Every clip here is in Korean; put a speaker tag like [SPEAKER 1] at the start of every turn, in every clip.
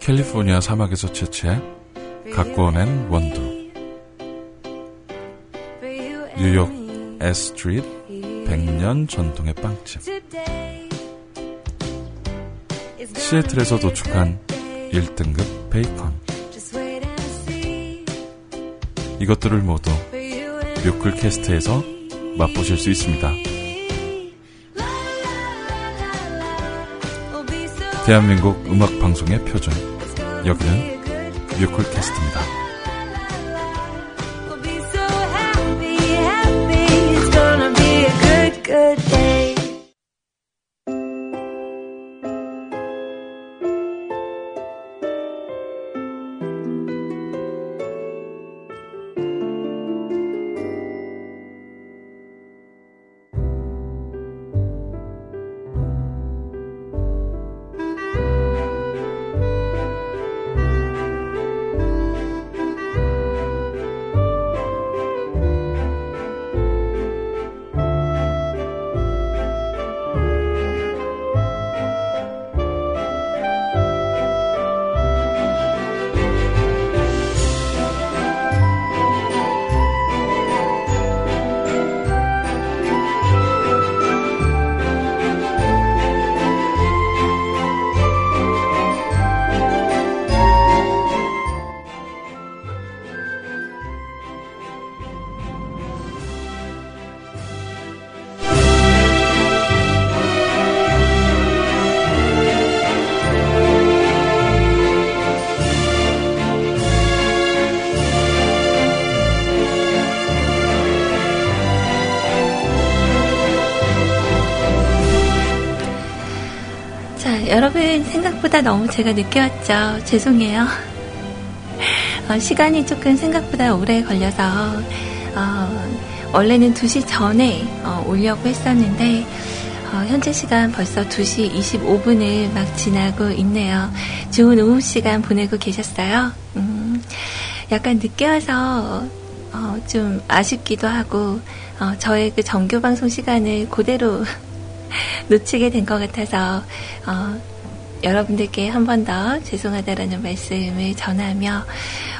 [SPEAKER 1] 캘리포니아 사막에서 채취해 갖고 낸 원두. 뉴욕 에스트리트 100년 전통의 빵집. 시애틀에서 도축한 1등급 베이컨. 이것들을 모두 뮤클캐스트에서 맛보실 수 있습니다. 대한민국 음악 방송의 표준 여기는 뮤클캐스트입니다.
[SPEAKER 2] 너무 제가 늦게 왔죠. 죄송해요. 어, 시간이 조금 생각보다 오래 걸려서 어, 원래는 2시 전에 어, 오려고 했었는데 어, 현재 시간 벌써 2시 25분을 막 지나고 있네요. 좋은 오후 시간 보내고 계셨어요? 음, 약간 늦게 와서 어, 좀 아쉽기도 하고 어, 저의 그 정규 방송 시간을 그대로 놓치게 된 것 같아서 어, 여러분들께 한 번 더 죄송하다라는 말씀을 전하며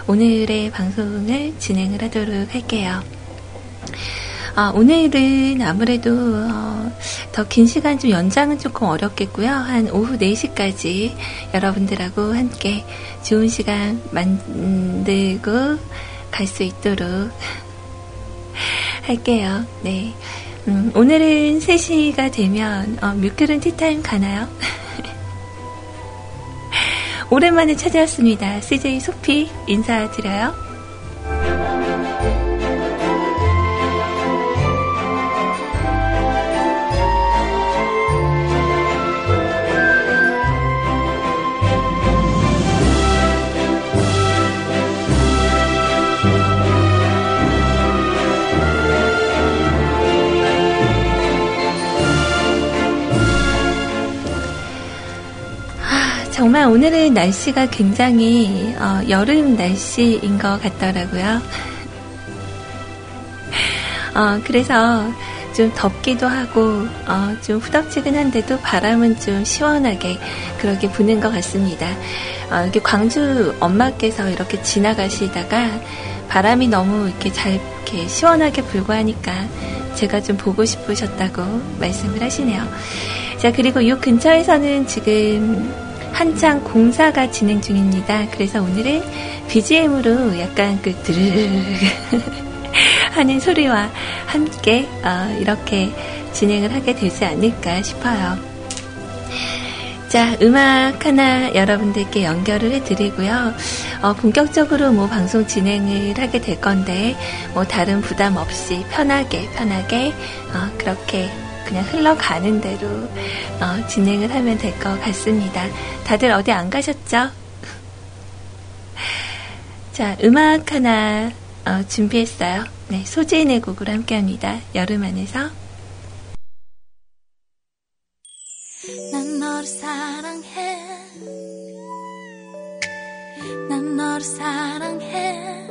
[SPEAKER 2] 오늘의 방송을 진행을 하도록 할게요. 아, 오늘은 아무래도 어, 더긴 시간 좀 연장은 조금 어렵겠고요. 한 오후 4시까지 여러분들하고 함께 좋은 시간 만들고 갈 수 있도록 할게요. 네. 음, 오늘은 3시가 되면 어, 뮤클은 티타임 가나요? 오랜만에 찾아왔습니다. CJ 소피 인사드려요. 정말 오늘은 날씨가 굉장히 어, 여름 날씨인 것 같더라고요. 어, 그래서 좀 덥기도 하고 어, 좀 후덥지근한데도 바람은 좀 시원하게 그렇게 부는 것 같습니다. 어, 이렇게 광주 엄마께서 이렇게 지나가시다가 바람이 너무 이렇게 잘 이렇게 시원하게 불고 하니까 제가 좀 보고 싶으셨다고 말씀을 하시네요. 자 그리고 이 근처에서는 지금 한창 공사가 진행 중입니다. 그래서 오늘은 BGM으로 약간 그 드르르 하는 소리와 함께 어, 이렇게 진행을 하게 되지 않을까 싶어요. 자, 음악 하나 여러분들께 연결을 해드리고요. 어, 본격적으로 뭐 방송 진행을 하게 될 건데, 뭐 다른 부담 없이 편하게, 편하게, 어, 그렇게 그냥 흘러가는 대로 어, 진행을 하면 될 것 같습니다. 다들 어디 안 가셨죠? 자, 음악 하나 어, 준비했어요. 네, 소재인의 곡으로 함께 합니다. 여름 안에서. 난 너를 사랑해. 난 너를 사랑해.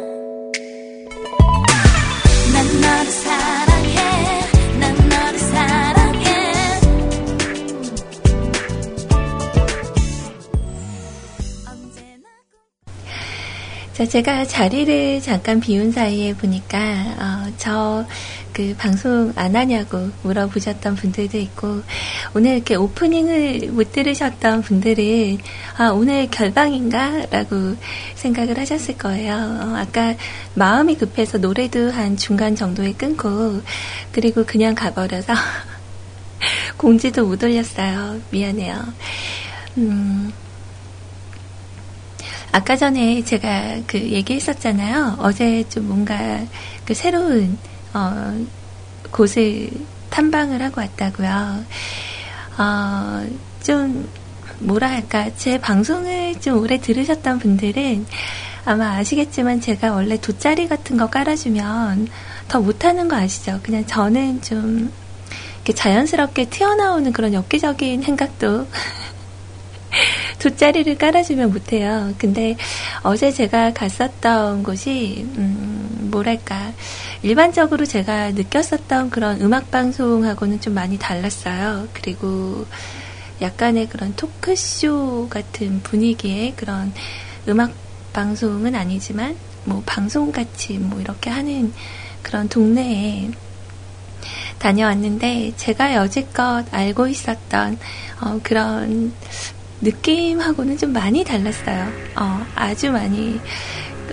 [SPEAKER 2] 난 너를 사랑해. 난 너를 사랑해 자, 제가 자리를 잠깐 비운 사이에 보니까, 어, 저, 그, 방송 안 하냐고 물어보셨던 분들도 있고, 오늘 이렇게 오프닝을 못 들으셨던 분들은, 아, 오늘 결방인가? 라고 생각을 하셨을 거예요. 어, 아까 마음이 급해서 노래도 한 중간 정도에 끊고, 그리고 그냥 가버려서, 공지도 못 올렸어요. 미안해요. 음, 아까 전에 제가 그 얘기했었잖아요. 어제 좀 뭔가 그 새로운 어, 곳을 탐방을 하고 왔다고요. 어, 좀 뭐라 할까 제 방송을 좀 오래 들으셨던 분들은 아마 아시겠지만 제가 원래 돗자리 같은 거 깔아주면 더 못하는 거 아시죠? 그냥 저는 좀 자연스럽게 튀어나오는 그런 엽기적인 행각도 돗자리를 깔아주면 못해요. 근데 어제 제가 갔었던 곳이, 음, 뭐랄까. 일반적으로 제가 느꼈었던 그런 음악방송하고는 좀 많이 달랐어요. 그리고 약간의 그런 토크쇼 같은 분위기의 그런 음악방송은 아니지만, 뭐, 방송같이 뭐, 이렇게 하는 그런 동네에 다녀왔는데, 제가 여지껏 알고 있었던, 어, 그런 느낌하고는 좀 많이 달랐어요. 어, 아주 많이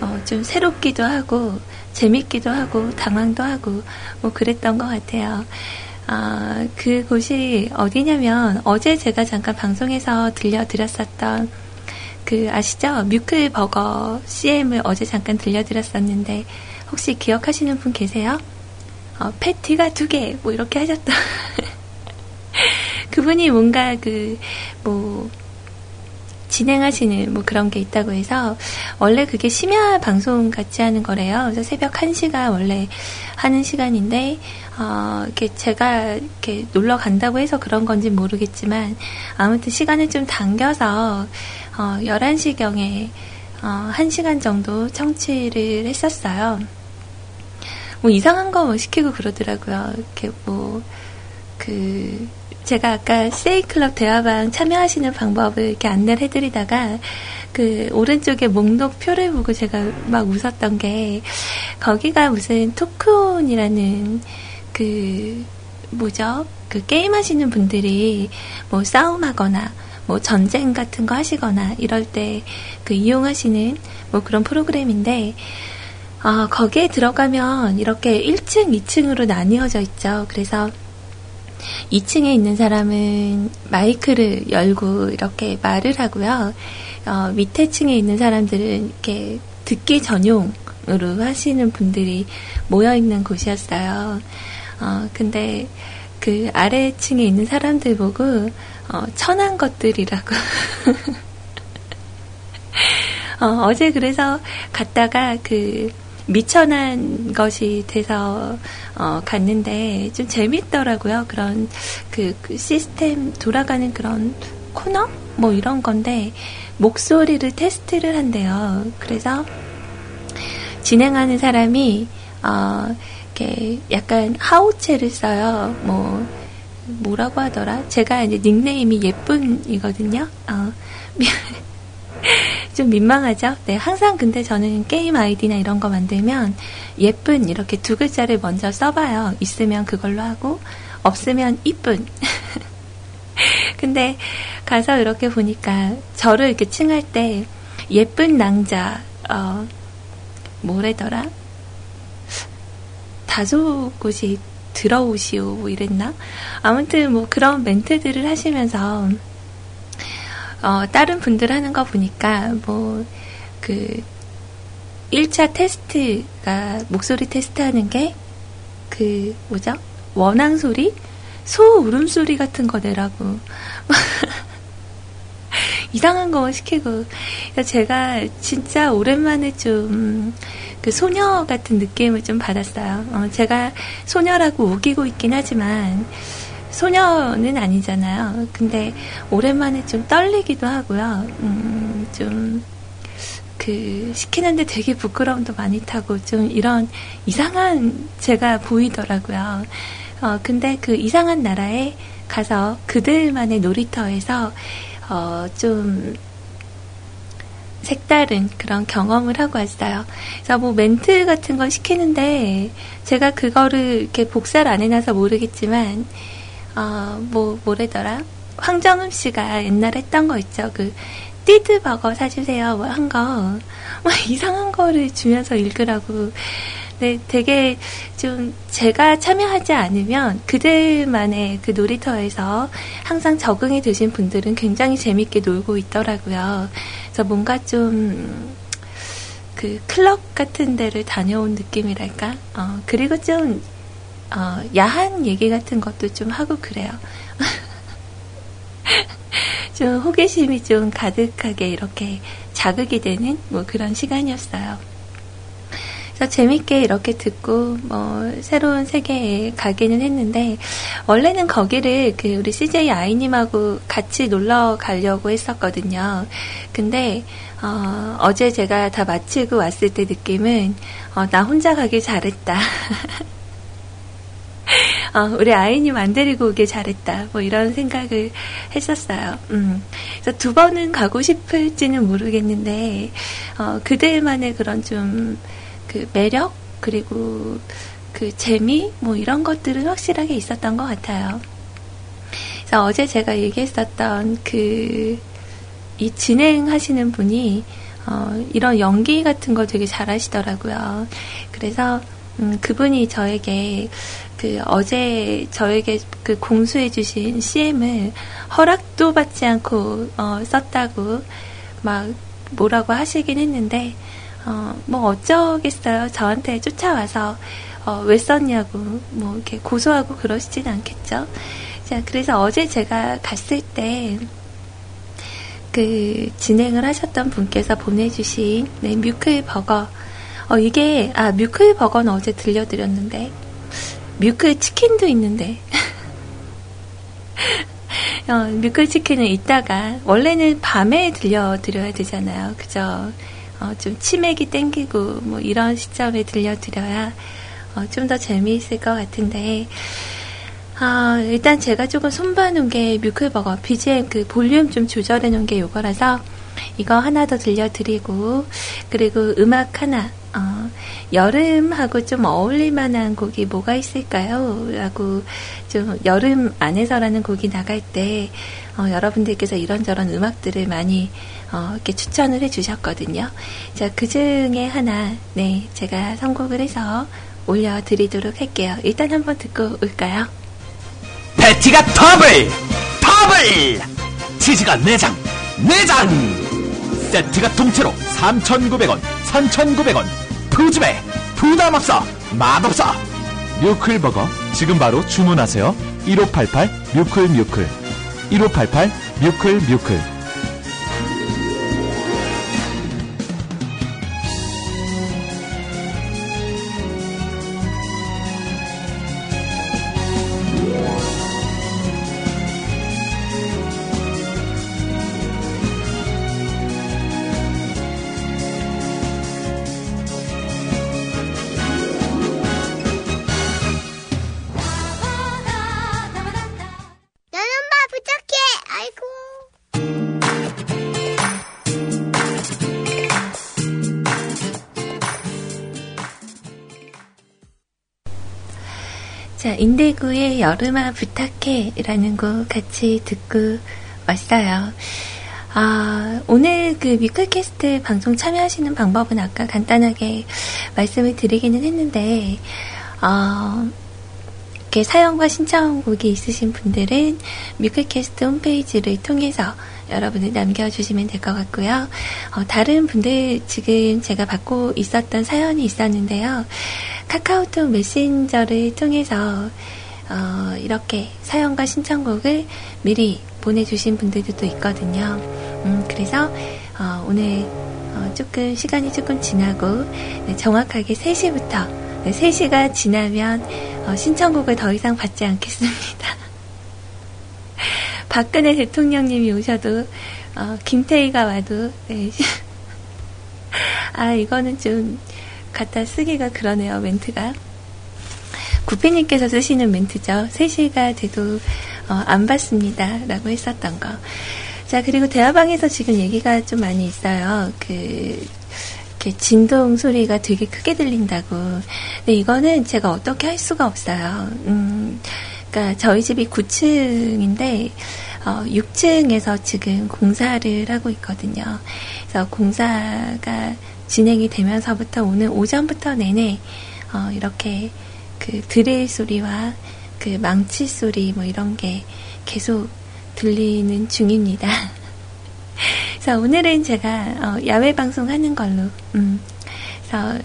[SPEAKER 2] 어, 좀 새롭기도 하고 재밌기도 하고 당황도 하고 뭐 그랬던 것 같아요. 어, 그곳이 어디냐면 어제 제가 잠깐 방송에서 들려드렸었던 그 아시죠? 뮤클 버거 CM을 어제 잠깐 들려드렸었는데 혹시 기억하시는 분 계세요? 어, 패티가 두 개, 뭐 이렇게 하셨던. 그분이 뭔가 그, 뭐, 진행하시는 뭐 그런 게 있다고 해서 원래 그게 심야 방송 같이 하는 거래요. 그래서 새벽 1시가 원래 하는 시간인데 어, 이렇게 제가 이렇게 놀러 간다고 해서 그런 건지 모르겠지만 아무튼 시간을 좀 당겨서 어, 11시경에 어, 1시간 정도 청취를 했었어요. 뭐 이상한 거 뭐 시키고 그러더라고요. 이렇게 뭐, 그, 제가 아까 세이클럽 대화방 참여하시는 방법을 이렇게 안내를 해드리다가 그 오른쪽에 목록표를 보고 제가 막 웃었던 게 거기가 무슨 토크온이라는 그 뭐죠? 그 게임 하시는 분들이 뭐 싸움하거나 뭐 전쟁 같은 거 하시거나 이럴 때 그 이용하시는 뭐 그런 프로그램인데 어, 거기에 들어가면 이렇게 1층, 2층으로 나뉘어져 있죠. 그래서 2층에 있는 사람은 마이크를 열고 이렇게 말을 하고요. 어, 밑에 층에 있는 사람들은 이렇게 듣기 전용으로 하시는 분들이 모여 있는 곳이었어요. 어, 근데 그 아래층에 있는 사람들 보고 어, 천한 것들이라고. 어, 어제 그래서 갔다가 그 미천한 것이 돼서 어, 갔는데 좀 재밌더라고요. 그런 그, 그 시스템 돌아가는 그런 코너 뭐 이런 건데 목소리를 테스트를 한대요. 그래서 진행하는 사람이 어, 이렇게 약간 하우체를 써요. 뭐 뭐라고 하더라? 제가 이제 닉네임이 예쁜이거든요. 어, 좀 민망하죠? 네, 항상 근데 저는 게임 아이디나 이런 거 만들면 예쁜 이렇게 두 글자를 먼저 써봐요. 있으면 그걸로 하고, 없으면 이쁜. 근데 가서 이렇게 보니까 저를 이렇게 칭할 때 예쁜 낭자, 어, 뭐래더라? 다소 곳이 들어오시오, 뭐 이랬나? 아무튼 뭐 그런 멘트들을 하시면서 어, 다른 분들 하는 거 보니까 뭐 그 1차 테스트가 목소리 테스트 하는 게 그 뭐죠? 원앙 소리? 소 울음소리 같은 거 내라고. 이상한 거 시키고. 제가 진짜 오랜만에 좀 그 소녀 같은 느낌을 좀 받았어요. 어, 제가 소녀라고 우기고 있긴 하지만 소녀는 아니잖아요. 근데 오랜만에 좀 떨리기도 하고요. 음, 좀, 그, 시키는데 되게 부끄러움도 많이 타고 좀 이런 이상한 제가 보이더라고요. 어, 근데 그 이상한 나라에 가서 그들만의 놀이터에서, 어, 좀, 색다른 그런 경험을 하고 왔어요. 그래서 뭐 멘트 같은 걸 시키는데 제가 그거를 이렇게 복사를 안 해놔서 모르겠지만 어, 뭐 뭐래더라 황정음 씨가 옛날에 했던 거 있죠. 그 띠드 버거 사주세요. 뭐 한 거. 뭐 이상한 거를 주면서 읽으라고. 네, 되게 좀 제가 참여하지 않으면 그들만의 그 놀이터에서 항상 적응이 되신 분들은 굉장히 재밌게 놀고 있더라고요. 그래서 뭔가 좀 그 클럽 같은 데를 다녀온 느낌이랄까? 어, 그리고 좀, 어, 야한 얘기 같은 것도 좀 하고 그래요. 좀 호기심이 좀 가득하게 이렇게 자극이 되는 뭐 그런 시간이었어요. 그래서 재밌게 이렇게 듣고 뭐 새로운 세계에 가기는 했는데 원래는 거기를 그 우리 CJ 아이님하고 같이 놀러 가려고 했었거든요. 근데 어, 어제 제가 다 마치고 왔을 때 느낌은 어, 나 혼자 가길 잘했다. 어, 우리 아이님 안 데리고 오길 잘했다. 뭐 이런 생각을 했었어요. 음. 그래서 두 번은 가고 싶을지는 모르겠는데, 어, 그들만의 그런 좀, 그 매력, 그리고 그 재미, 뭐 이런 것들은 확실하게 있었던 것 같아요. 그래서 어제 제가 얘기했었던 그, 이 진행하시는 분이, 어, 이런 연기 같은 거 되게 잘하시더라고요. 그래서, 음, 그분이 저에게 그 어제 저에게 그 공수해주신 CM을 허락도 받지 않고 어, 썼다고 막 뭐라고 하시긴 했는데 어, 뭐 어쩌겠어요. 저한테 쫓아와서 어, 왜 썼냐고 뭐 이렇게 고소하고 그러시진 않겠죠. 자, 그래서 어제 제가 갔을 때 그 진행을 하셨던 분께서 보내주신 네, 뮤클 버거 어, 이게, 아, 뮤클 버거는 어제 들려드렸는데, 뮤클 치킨도 있는데, 어, 뮤클 치킨은 이따가, 원래는 밤에 들려드려야 되잖아요. 그죠? 어, 좀 치맥이 땡기고, 뭐, 이런 시점에 들려드려야, 어, 좀더 재미있을 것 같은데, 아, 일단 제가 조금 손봐놓은 게 뮤클버거, BGM 그 볼륨 좀 조절해 놓은 게 요거라서, 이거 하나 더 들려드리고, 그리고 음악 하나, 어, 여름하고 좀 어울릴 만한 곡이 뭐가 있을까요? 라고 좀 여름 안에서라는 곡이 나갈 때 어, 여러분들께서 이런저런 음악들을 많이 어, 이렇게 추천을 해주셨거든요. 자, 그 중에 하나, 네, 제가 선곡을 해서 올려드리도록 할게요. 일단 한번 듣고 올까요?
[SPEAKER 3] 패티가 더블! 더블! 치즈가 4장! 4장! 세트가 통째로 3,900원, 3,900원! 푸짐해 부담 없어 맛없어. 뮤클버거 지금 바로 주문하세요. 1588 뮤클 뮤클. 1588 뮤클 뮤클
[SPEAKER 2] 인대구의 여름아 부탁해 라는 곡 같이 듣고 왔어요. 아, 오늘 그 뮤클캐스트 방송 참여하시는 방법은 아까 간단하게 말씀을 드리기는 했는데, 어, 이렇게 사연과 신청곡이 있으신 분들은 뮤클캐스트 홈페이지를 통해서 여러분을 남겨주시면 될 것 같고요. 어, 다른 분들 지금 제가 받고 있었던 사연이 있었는데요. 카카오톡 메신저를 통해서 어, 이렇게 사연과 신청곡을 미리 보내주신 분들도 있거든요. 음, 그래서 어, 오늘 어, 조금 시간이 조금 지나고 네, 정확하게 3시부터 네, 3시가 지나면 어, 신청곡을 더 이상 받지 않겠습니다. 박근혜 대통령님이 오셔도 어, 김태희가 와도 네. 아 이거는 좀 갖다 쓰기가 그러네요, 멘트가. 구피님께서 쓰시는 멘트죠. 3시가 돼도 어, 안 받습니다. 라고 했었던 거. 자, 그리고 대화방에서 지금 얘기가 좀 많이 있어요. 그, 진동 소리가 되게 크게 들린다고. 근데 이거는 제가 어떻게 할 수가 없어요. 음, 그러니까 저희 집이 9층인데, 어, 6층에서 지금 공사를 하고 있거든요. 그래서 공사가 진행이 되면서부터 오늘 오전부터 내내, 어, 이렇게 그 드릴 소리와 그 망치 소리 뭐 이런 게 계속 들리는 중입니다. 그래서 오늘은 제가 어, 야외 방송하는 걸로, 음, 그래서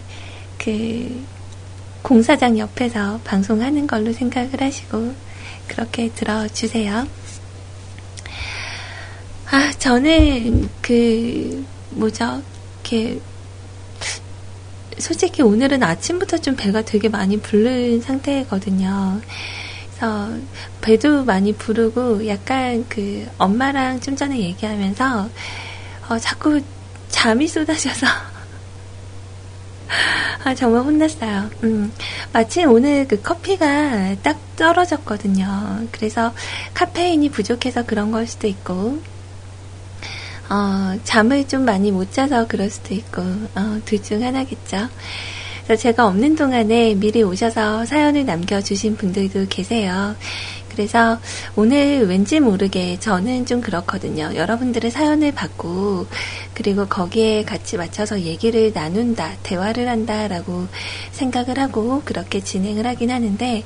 [SPEAKER 2] 그 공사장 옆에서 방송하는 걸로 생각을 하시고 그렇게 들어주세요. 아, 저는 그 뭐죠? 이렇게 솔직히 오늘은 아침부터 좀 배가 되게 많이 부른 상태거든요. 그래서 배도 많이 부르고 약간 그 엄마랑 좀 전에 얘기하면서 어, 자꾸 잠이 쏟아져서 아, 정말 혼났어요. 음, 마침 오늘 그 커피가 딱 떨어졌거든요. 그래서 카페인이 부족해서 그런 걸 수도 있고, 어, 잠을 좀 많이 못 자서 그럴 수도 있고, 어, 둘중 하나겠죠. 그래서 제가 없는 동안에 미리 오셔서 사연을 남겨주신 분들도 계세요. 그래서 오늘 왠지 모르게 저는 좀 그렇거든요. 여러분들의 사연을 받고 그리고 거기에 같이 맞춰서 얘기를 나눈다, 대화를 한다라고 생각을 하고 그렇게 진행을 하긴 하는데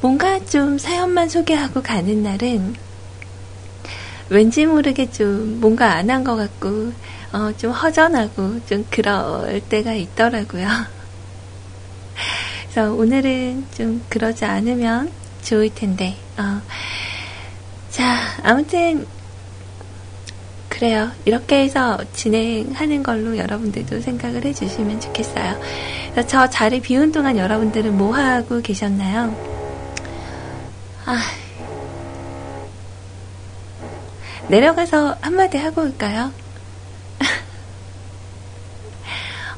[SPEAKER 2] 뭔가 좀 사연만 소개하고 가는 날은 왠지 모르게 좀 뭔가 안 한 것 같고 어, 좀 허전하고 좀 그럴 때가 있더라고요. 그래서 오늘은 좀 그러지 않으면 좋을 텐데, 어. 자, 아무튼, 그래요. 이렇게 해서 진행하는 걸로 여러분들도 생각을 해주시면 좋겠어요. 저 자리 비운 동안 여러분들은 뭐 하고 계셨나요? 아, 내려가서 한마디 하고 올까요?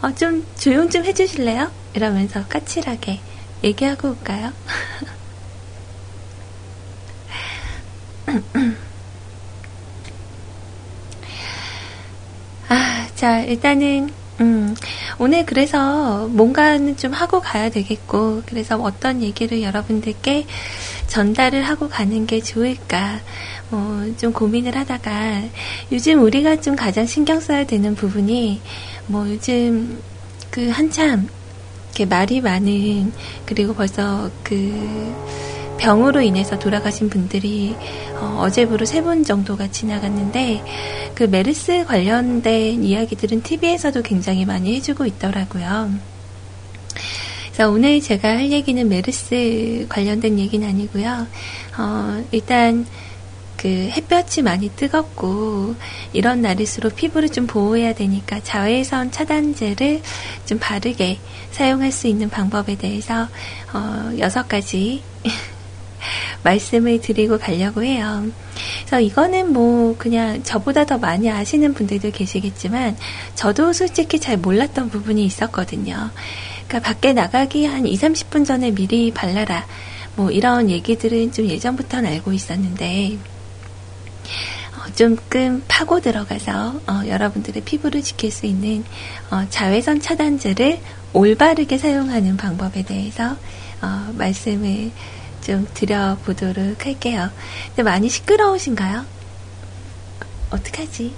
[SPEAKER 2] 어, 좀 조용 좀 해주실래요? 이러면서 까칠하게 얘기하고 올까요? 아, 자, 일단은, 음, 오늘 그래서 뭔가는 좀 하고 가야 되겠고, 그래서 어떤 얘기를 여러분들께 전달을 하고 가는 게 좋을까, 어, 좀 고민을 하다가, 요즘 우리가 좀 가장 신경 써야 되는 부분이, 뭐 요즘 그 한참, 이렇게 말이 많은, 그리고 벌써 그, 병으로 인해서 돌아가신 분들이 어, 제부로 세 분 정도가 지나갔는데 그 메르스 관련된 이야기들은 TV에서도 굉장히 많이 해주고 있더라고요. 그래서 오늘 제가 할 얘기는 메르스 관련된 얘기는 아니고요. 어, 일단 그 햇볕이 많이 뜨겁고 이런 날일수록 피부를 좀 보호해야 되니까 자외선 차단제를 좀 바르게 사용할 수 있는 방법에 대해서 어, 여섯 가지 말씀을 드리고 가려고 해요. 그래서 이거는 뭐 그냥 저보다 더 많이 아시는 분들도 계시겠지만 저도 솔직히 잘 몰랐던 부분이 있었거든요. 그러니까 밖에 나가기 한 2, 30분 전에 미리 발라라. 뭐 이런 얘기들은 좀 예전부터는 알고 있었는데 어, 조금 파고 들어가서 어, 여러분들의 피부를 지킬 수 있는 어, 자외선 차단제를 올바르게 사용하는 방법에 대해서 어, 말씀을 좀 드려보도록 할게요. 근데 많이 시끄러우신가요? 어떡하지?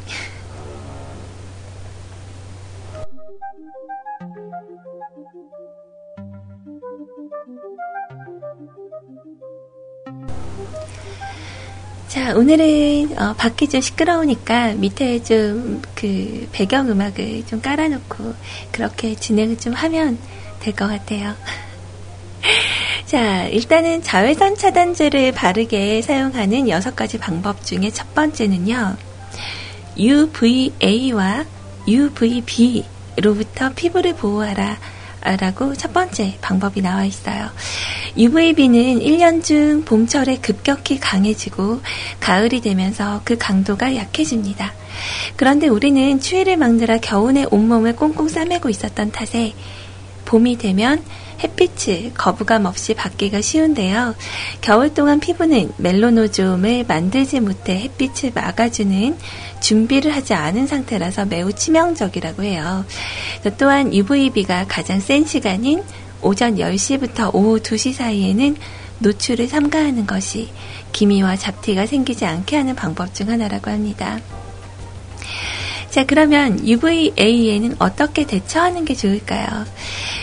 [SPEAKER 2] 자, 오늘은 어, 밖이 좀 시끄러우니까 밑에 좀 그 배경 음악을 좀 깔아놓고 그렇게 진행을 좀 하면 될 것 같아요. 자, 일단은 자외선 차단제를 바르게 사용하는 여섯 가지 방법 중에 첫 번째는요. UVA와 UVB로부터 피부를 보호하라. 라고 첫 번째 방법이 나와 있어요. UVB는 1년 중 봄철에 급격히 강해지고 가을이 되면서 그 강도가 약해집니다. 그런데 우리는 추위를 막느라 겨우내 온몸을 꽁꽁 싸매고 있었던 탓에 봄이 되면 햇빛을 거부감 없이 받기가 쉬운데요. 겨울 동안 피부는 멜로노즘을 만들지 못해 햇빛을 막아주는 준비를 하지 않은 상태라서 매우 치명적이라고 해요. 또한 UVB가 가장 센 시간인 오전 10시부터 오후 2시 사이에는 노출을 삼가하는 것이 기미와 잡티가 생기지 않게 하는 방법 중 하나라고 합니다. 자, 그러면 UVA에는 어떻게 대처하는 게 좋을까요?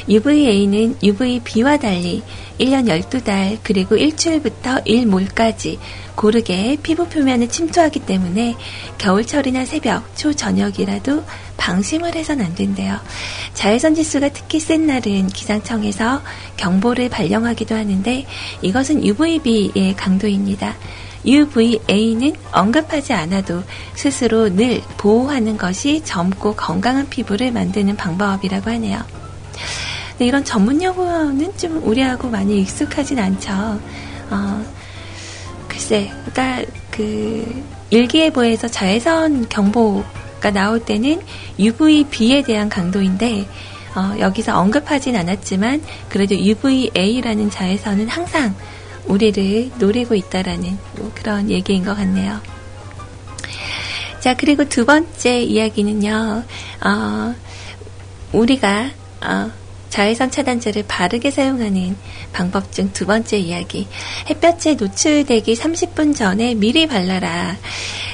[SPEAKER 2] UVA는 UVB와 달리 1년 12달 그리고 일주일부터 일몰까지 고르게 피부 표면을 침투하기 때문에 겨울철이나 새벽, 초저녁이라도 방심을 해선 안 된대요. 자외선 지수가 특히 센 날은 기상청에서 경보를 발령하기도 하는데 이것은 UVB의 강도입니다. UVA는 언급하지 않아도 스스로 늘 보호하는 것이 젊고 건강한 피부를 만드는 방법이라고 하네요. 근데 이런 전문 용어는 좀 우리하고 많이 익숙하진 않죠. 어, 글쎄, 그러니까 그 일기예보에서 자외선 경보가 나올 때는 UVB에 대한 강도인데 어, 여기서 언급하진 않았지만 그래도 UVA라는 자외선은 항상 우리를 노리고 있다라는 뭐 그런 얘기인 것 같네요. 자, 그리고 두 번째 이야기는요, 어, 우리가, 어, 자외선 차단제를 바르게 사용하는 방법 중 두 번째 이야기. 햇볕에 노출되기 30분 전에 미리 발라라.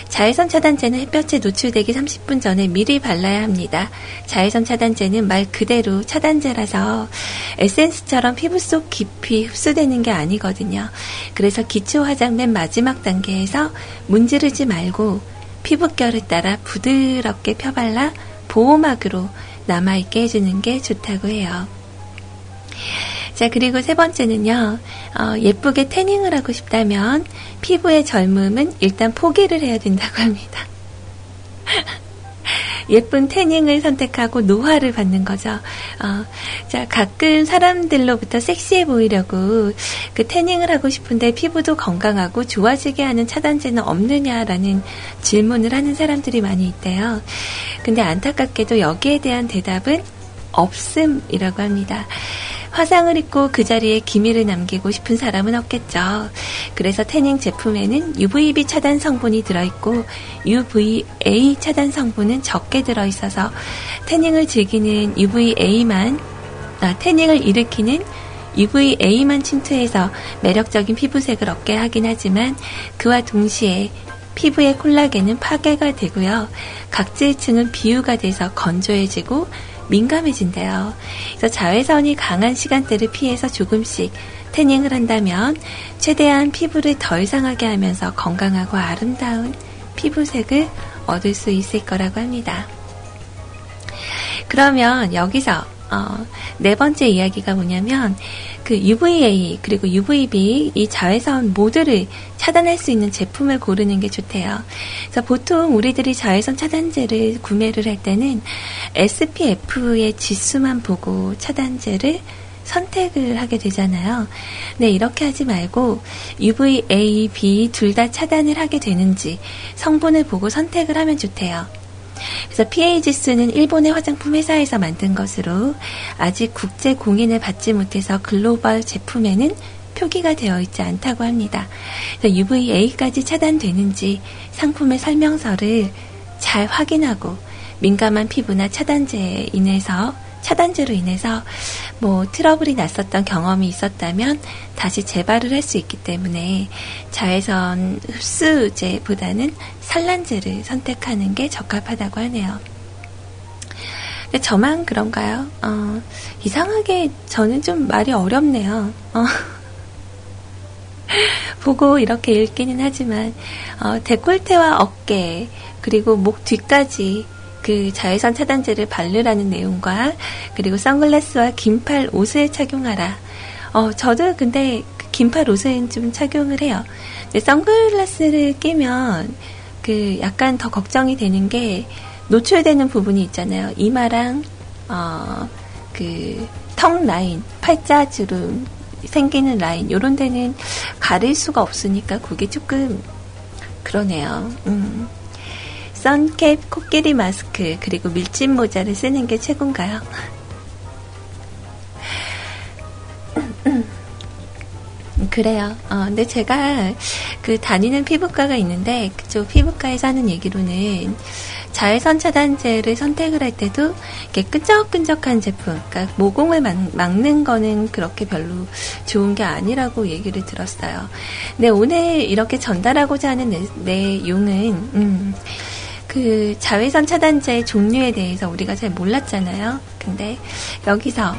[SPEAKER 2] 자외선 차단제는 햇볕에 노출되기 30분 전에 미리 발라야 합니다. 자외선 차단제는 말 그대로 차단제라서 에센스처럼 피부 속 깊이 흡수되는 게 아니거든요. 그래서 기초 화장 맨 마지막 단계에서 문지르지 말고 피부결을 따라 부드럽게 펴발라 보호막으로 남아있게 해주는 게 좋다고 해요. 자, 그리고 세 번째는요, 어, 예쁘게 태닝을 하고 싶다면 피부의 젊음은 일단 포기를 해야 된다고 합니다. 예쁜 태닝을 선택하고 노화를 받는 거죠. 어, 자, 가끔 사람들로부터 섹시해 보이려고 그 태닝을 하고 싶은데 피부도 건강하고 좋아지게 하는 차단제는 없느냐라는 질문을 하는 사람들이 많이 있대요. 근데 안타깝게도 여기에 대한 대답은 없음이라고 합니다. 화상을 입고 그 자리에 기미를 남기고 싶은 사람은 없겠죠. 그래서 태닝 제품에는 UVB 차단 성분이 들어있고 UVA 차단 성분은 적게 들어있어서 태닝을 즐기는 UVA만 아, 태닝을 일으키는 UVA만 침투해서 매력적인 피부색을 얻게 하긴 하지만 그와 동시에 피부의 콜라겐은 파괴가 되고요. 각질층은 비유가 돼서 건조해지고 민감해진대요. 그래서 자외선이 강한 시간대를 피해서 조금씩 태닝을 한다면 최대한 피부를 덜 상하게 하면서 건강하고 아름다운 피부색을 얻을 수 있을 거라고 합니다. 그러면 여기서 어, 네 번째 이야기가 뭐냐면 그 UVA 그리고 UVB 이 자외선 모두를 차단할 수 있는 제품을 고르는 게 좋대요. 그래서 보통 우리들이 자외선 차단제를 구매를 할 때는 SPF의 지수만 보고 차단제를 선택을 하게 되잖아요. 네, 이렇게 하지 말고 UVA, B 둘 다 차단을 하게 되는지 성분을 보고 선택을 하면 좋대요. 그래서 PA 지수는 일본의 화장품 회사에서 만든 것으로 아직 국제 공인을 받지 못해서 글로벌 제품에는 표기가 되어 있지 않다고 합니다. UVA까지 차단되는지 상품의 설명서를 잘 확인하고 민감한 피부나 차단제에 인해서 차단제로 인해서 뭐 트러블이 났었던 경험이 있었다면 다시 재발을 할 수 있기 때문에 자외선 흡수제보다는 산란제를 선택하는 게 적합하다고 하네요. 근데 저만 그런가요? 어, 이상하게 저는 좀 말이 어렵네요. 어. 보고 이렇게 읽기는 하지만 어, 데콜테와 어깨 그리고 목 뒤까지 그 자외선 차단제를 바르라는 내용과 그리고 선글라스와 긴팔 옷을 착용하라. 어, 저도 근데 그 긴팔 옷은 좀 착용을 해요. 근데 선글라스를 끼면 그 약간 더 걱정이 되는 게 노출되는 부분이 있잖아요. 이마랑 어, 그 턱 라인, 팔자 주름 생기는 라인 요런 데는 가릴 수가 없으니까 그게 조금 그러네요. 음. 선캡, 코끼리 마스크, 그리고 밀짚 모자를 쓰는 게 최고인가요? 그래요. 어, 근데 제가 그 다니는 피부과가 있는데 그쪽 피부과에서 하는 얘기로는 자외선 차단제를 선택을 할 때도 이렇게 끈적끈적한 제품, 그러니까 모공을 막, 는 거는 그렇게 별로 좋은 게 아니라고 얘기를 들었어요. 근데 오늘 이렇게 전달하고자 하는 내, 내 용은 음, 그 자외선 차단제 종류에 대해서 우리가 잘 몰랐잖아요. 근데 여기서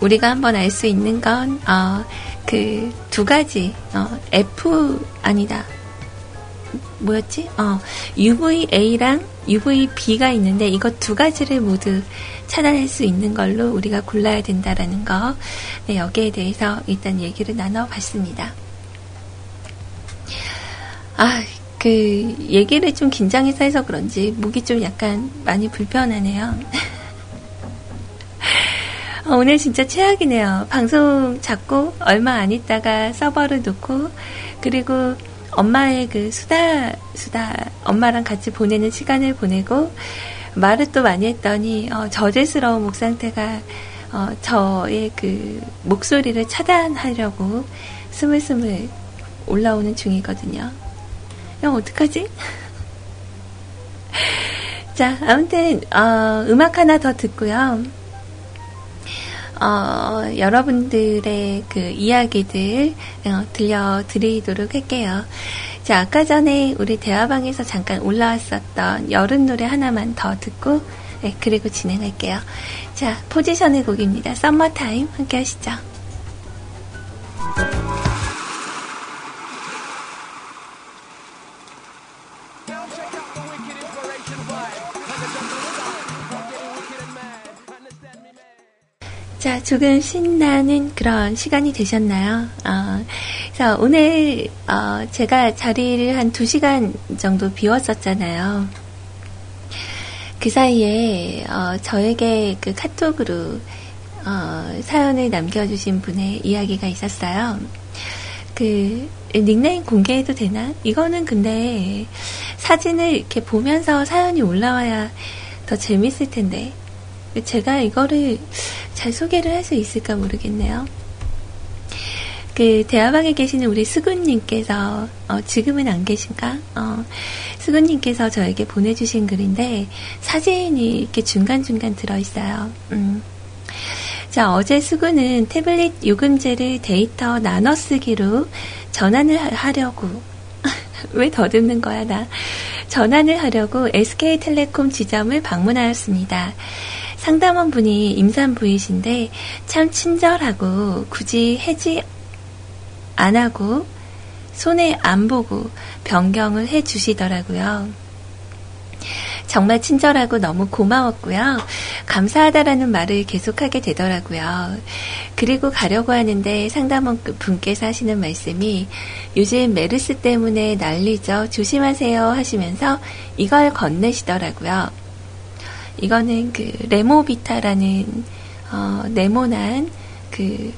[SPEAKER 2] 우리가 한번 알 수 있는 건, 어, 그 두 가지, 어, F, 아니다. 뭐였지? 어, UVA랑 UVB가 있는데 이것 두 가지를 모두 차단할 수 있는 걸로 우리가 골라야 된다라는 거. 네, 여기에 대해서 일단 얘기를 나눠봤습니다. 아, 그 얘기를 좀 긴장해서 해서 그런지 목이 좀 약간 많이 불편하네요. 어, 오늘 진짜 최악이네요. 방송 잡고 얼마 안 있다가 서버를 놓고 그리고 엄마의 그 수다 수다 엄마랑 같이 보내는 시간을 보내고 말을 또 많이 했더니 어, 저질스러운 목 상태가 어, 저의 그 목소리를 차단하려고 스물스물 올라오는 중이거든요. 야 어떡하지? 자 아무튼 어, 음악 하나 더 듣고요. 어, 여러분들의 그 이야기들 어, 들려드리도록 할게요. 자, 아까 전에 우리 대화방에서 잠깐 올라왔었던 여름 노래 하나만 더 듣고, 네, 그리고 진행할게요. 자, 포지션의 곡입니다. 썸머타임 함께 하시죠. 조금 신나는 그런 시간이 되셨나요? 어, 그래서 오늘, 어, 제가 자리를 한두 시간 정도 비웠었잖아요. 그 사이에, 어, 저에게 그 카톡으로, 어, 사연을 남겨주신 분의 이야기가 있었어요. 그, 닉네임 공개해도 되나? 이거는 근데 사진을 이렇게 보면서 사연이 올라와야 더 재밌을 텐데. 제가 이거를 잘 소개를 할 수 있을까 모르겠네요. 그 대화방에 계시는 우리 수근님께서 어, 지금은 안 계신가? 어, 수근님께서 저에게 보내주신 글인데 사진이 이렇게 중간 중간 들어 있어요. 음. 자 어제 수근은 태블릿 요금제를 데이터 나눠 쓰기로 전환을 하려고 왜 더듬는 거야 나 전환을 하려고 SK텔레콤 지점을 방문하였습니다. 상담원 분이 임산부이신데 참 친절하고 굳이 해지 안 하고 손에 안 보고 변경을 해 주시더라고요. 정말 친절하고 너무 고마웠고요. 감사하다라는 말을 계속하게 되더라고요. 그리고 가려고 하는데 상담원 분께서 하시는 말씀이 요즘 메르스 때문에 난리죠. 조심하세요 하시면서 이걸 건네시더라고요. 이거는 그 레모비타라는 어, 네모난 그,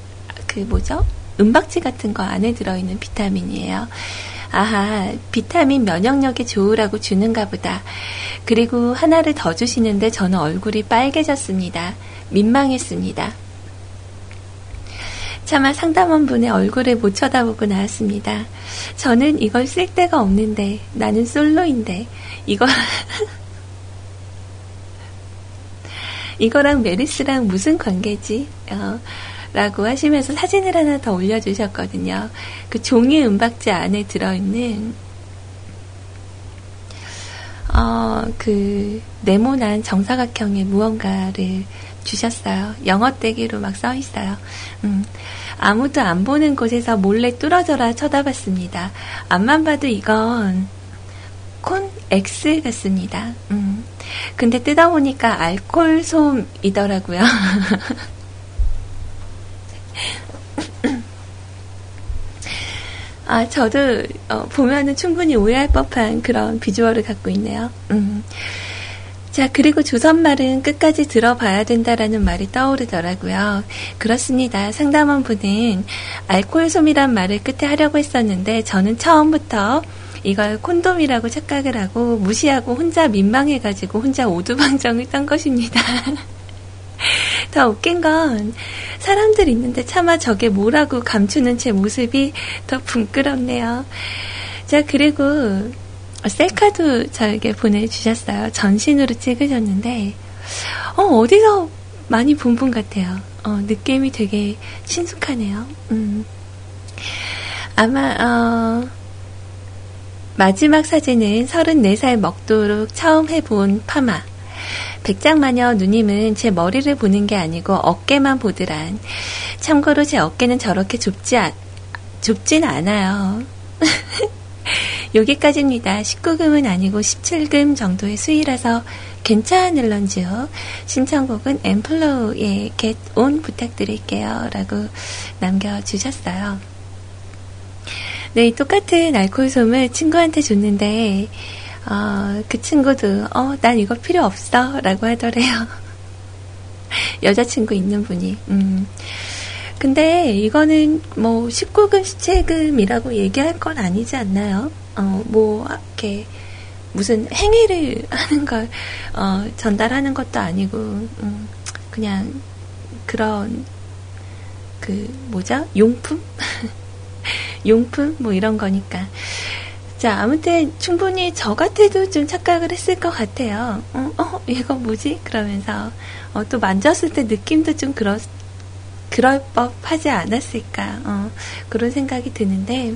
[SPEAKER 2] 그 뭐죠? 은박지 같은 거 안에 들어있는 비타민이에요. 아하, 비타민 면역력이 좋으라고 주는가 보다. 그리고 하나를 더 주시는데 저는 얼굴이 빨개졌습니다. 민망했습니다. 차마 상담원 분의 얼굴을 못 쳐다보고 나왔습니다. 저는 이걸 쓸 데가 없는데, 나는 솔로인데, 이거, 이거랑 메리스랑 무슨 관계지? 어, 라고 하시면서 사진을 하나 더 올려주셨거든요. 그 종이 은박지 안에 들어있는, 어, 그, 네모난 정사각형의 무언가를 주셨어요. 영어 떼기로 막 써 있어요. 음, 아무도 안 보는 곳에서 몰래 뚫어져라 쳐다봤습니다. 앞만 봐도 이건 콘 X 같습니다. 음. 근데 뜯어보니까 알콜 솜이더라고요. 아, 저도 어, 보면은 충분히 오해할 법한 그런 비주얼을 갖고 있네요. 음. 자, 그리고 조선말은 끝까지 들어봐야 된다라는 말이 떠오르더라고요. 그렇습니다. 상담원 분은 알코올솜이란 말을 끝에 하려고 했었는데 저는 처음부터 이걸 콘돔이라고 착각을 하고 무시하고 혼자 민망해가지고 혼자 오두방정을 떤 것입니다. 더 웃긴 건 사람들 있는데 차마 저게 뭐라고 감추는 제 모습이 더 붕끄럽네요. 자, 그리고 셀카도 저에게 보내주셨어요. 전신으로 찍으셨는데, 어, 어디서 많이 본 분 같아요. 어, 느낌이 되게 친숙하네요. 음. 아마, 어, 마지막 사진은 34살 먹도록 처음 해본 파마. 백장마녀 누님은 제 머리를 보는 게 아니고 어깨만 보더란. 참고로 제 어깨는 저렇게 좁지, 아, 좁진 않아요. 여기까지입니다. 19금은 아니고 17금 정도의 수위라서 괜찮을런지요. 신청곡은 엠플로우의 Get On 부탁드릴게요. 라고 남겨주셨어요. 네, 똑같은 알코올솜을 친구한테 줬는데, 어, 그 친구도, 어, 난 이거 필요 없어. 라고 하더래요. 여자친구 있는 분이. 음. 근데 이거는 뭐 19금, 17금이라고 얘기할 건 아니지 않나요? 어, 뭐, 이렇게, 무슨 행위를 하는 걸, 어, 전달하는 것도 아니고, 음, 그냥, 그런, 그, 뭐죠? 용품? 용품? 뭐 이런 거니까. 자, 아무튼 충분히 저 같아도 좀 착각을 했을 것 같아요. 어, 어 이거 뭐지? 그러면서, 어, 또 만졌을 때 느낌도 좀 그럴, 그럴 법 하지 않았을까. 어, 그런 생각이 드는데,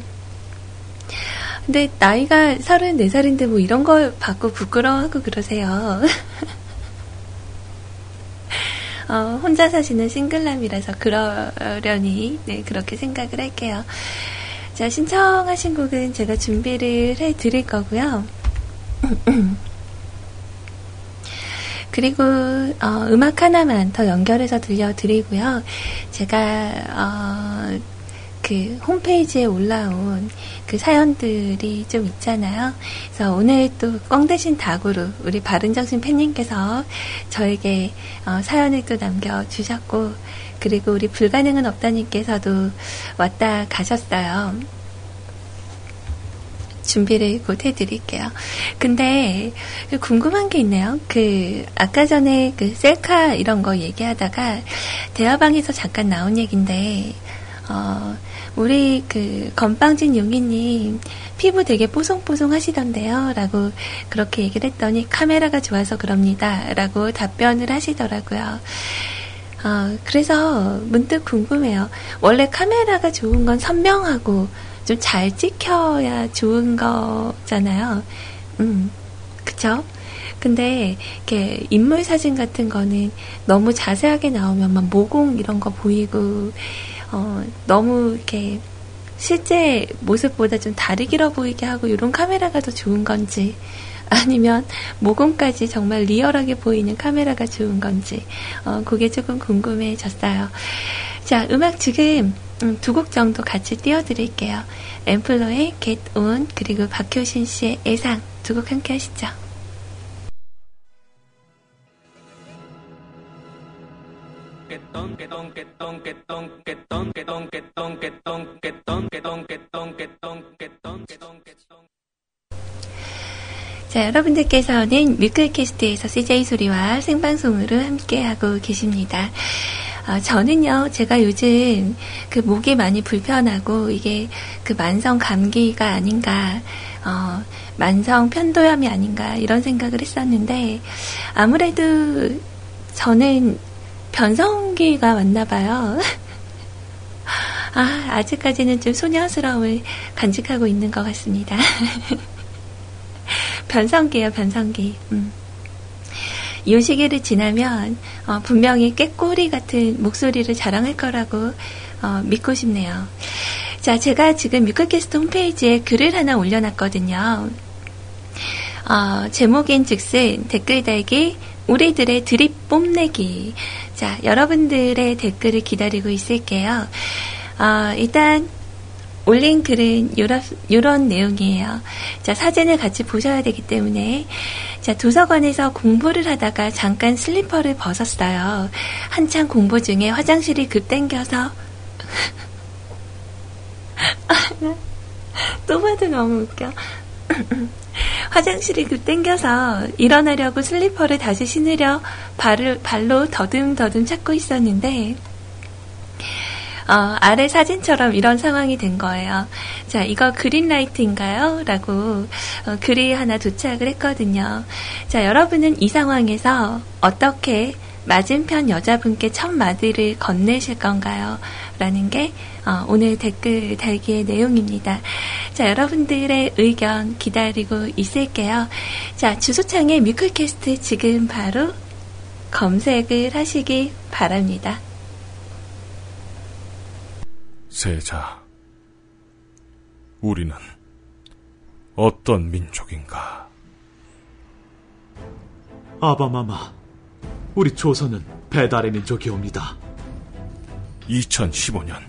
[SPEAKER 2] 근데 나이가 34살인데 뭐 이런 걸 받고 부끄러워하고 그러세요. 어, 혼자 사시는 싱글남이라서 그러려니, 네, 그렇게 생각을 할게요. 자, 신청하신 곡은 제가 준비를 해 드릴 거고요. 그리고 어, 음악 하나만 더 연결해서 들려드리고요. 제가 어, 그 홈페이지에 올라온 그 사연들이 좀 있잖아요. 그래서 오늘 또 꽝 대신 닭으로 우리 바른정신 팬님께서 저에게 어, 사연을 또 남겨주셨고, 그리고 우리 불가능은 없다님께서도 왔다 가셨어요. 준비를 곧 해드릴게요. 근데 궁금한 게 있네요. 그 아까 전에 그 셀카 이런 거 얘기하다가 대화방에서 잠깐 나온 얘긴데 어, 우리 그 건빵진 용이님 피부 되게 뽀송뽀송 하시던데요. 라고 그렇게 얘기를 했더니 카메라가 좋아서 그럽니다. 라고 답변을 하시더라고요. 어, 그래서 문득 궁금해요. 원래 카메라가 좋은 건 선명하고 좀 잘 찍혀야 좋은 거잖아요. 음, 그쵸? 근데 이렇게 인물 사진 같은 거는 너무 자세하게 나오면 막 모공 이런 거 보이고 어, 너무 이렇게 실제 모습보다 좀 다르기로 보이게 하고 이런 카메라가 더 좋은 건지 아니면 모공까지 정말 리얼하게 보이는 카메라가 좋은 건지 어, 그게 조금 궁금해졌어요. 자, 음악 지금 음, 두곡 정도 같이 띄워드릴게요. 앰플러의 Get On 그리고 박효신 씨의 애상 두 곡 함께 하시죠. 자, 여러분들께서는 뮤클캐스트에서 CJ 소리와 생방송으로 함께하고 계십니다. 어, 저는요, 제가 요즘 그 목이 많이 불편하고 이게 그 만성 감기가 아닌가, 어, 만성 편도염이 아닌가 이런 생각을 했었는데 아무래도 저는 변성기가 왔나 봐요. 아, 아직까지는 좀 소녀스러움을 간직하고 있는 것 같습니다. 변성기예요, 변성기. 음. 이 시기를 지나면 어, 분명히 깨꼬리 같은 목소리를 자랑할 거라고 어, 믿고 싶네요. 자, 제가 지금 뮤클캐스트 홈페이지에 글을 하나 올려놨거든요. 어, 제목인 즉슨 댓글 달기 우리들의 드립 뽐내기. 자, 여러분들의 댓글을 기다리고 있을게요. 어, 일단 올린 글은 요런, 요런 내용이에요. 자, 사진을 같이 보셔야 되기 때문에. 자, 도서관에서 공부를 하다가 잠깐 슬리퍼를 벗었어요. 한창 공부 중에 화장실이 급 땡겨서. 또 봐도 너무 웃겨. 화장실이 그 땡겨서 일어나려고 슬리퍼를 다시 신으려 발을, 발로 더듬더듬 찾고 있었는데, 어, 아래 사진처럼 이런 상황이 된 거예요. 자, 이거 그린라이트인가요? 라고 어, 글이 하나 도착을 했거든요. 자, 여러분은 이 상황에서 어떻게 맞은편 여자분께 첫 마디를 건네실 건가요? 라는 게 어, 오늘 댓글 달기의 내용입니다. 자, 여러분들의 의견 기다리고 있을게요. 자, 주소창에 뮤클캐스트 지금 바로 검색을 하시기 바랍니다.
[SPEAKER 1] 세자, 우리는 어떤 민족인가?
[SPEAKER 3] 아바마마, 우리 조선은 배달의 민족이옵니다.
[SPEAKER 1] 2015년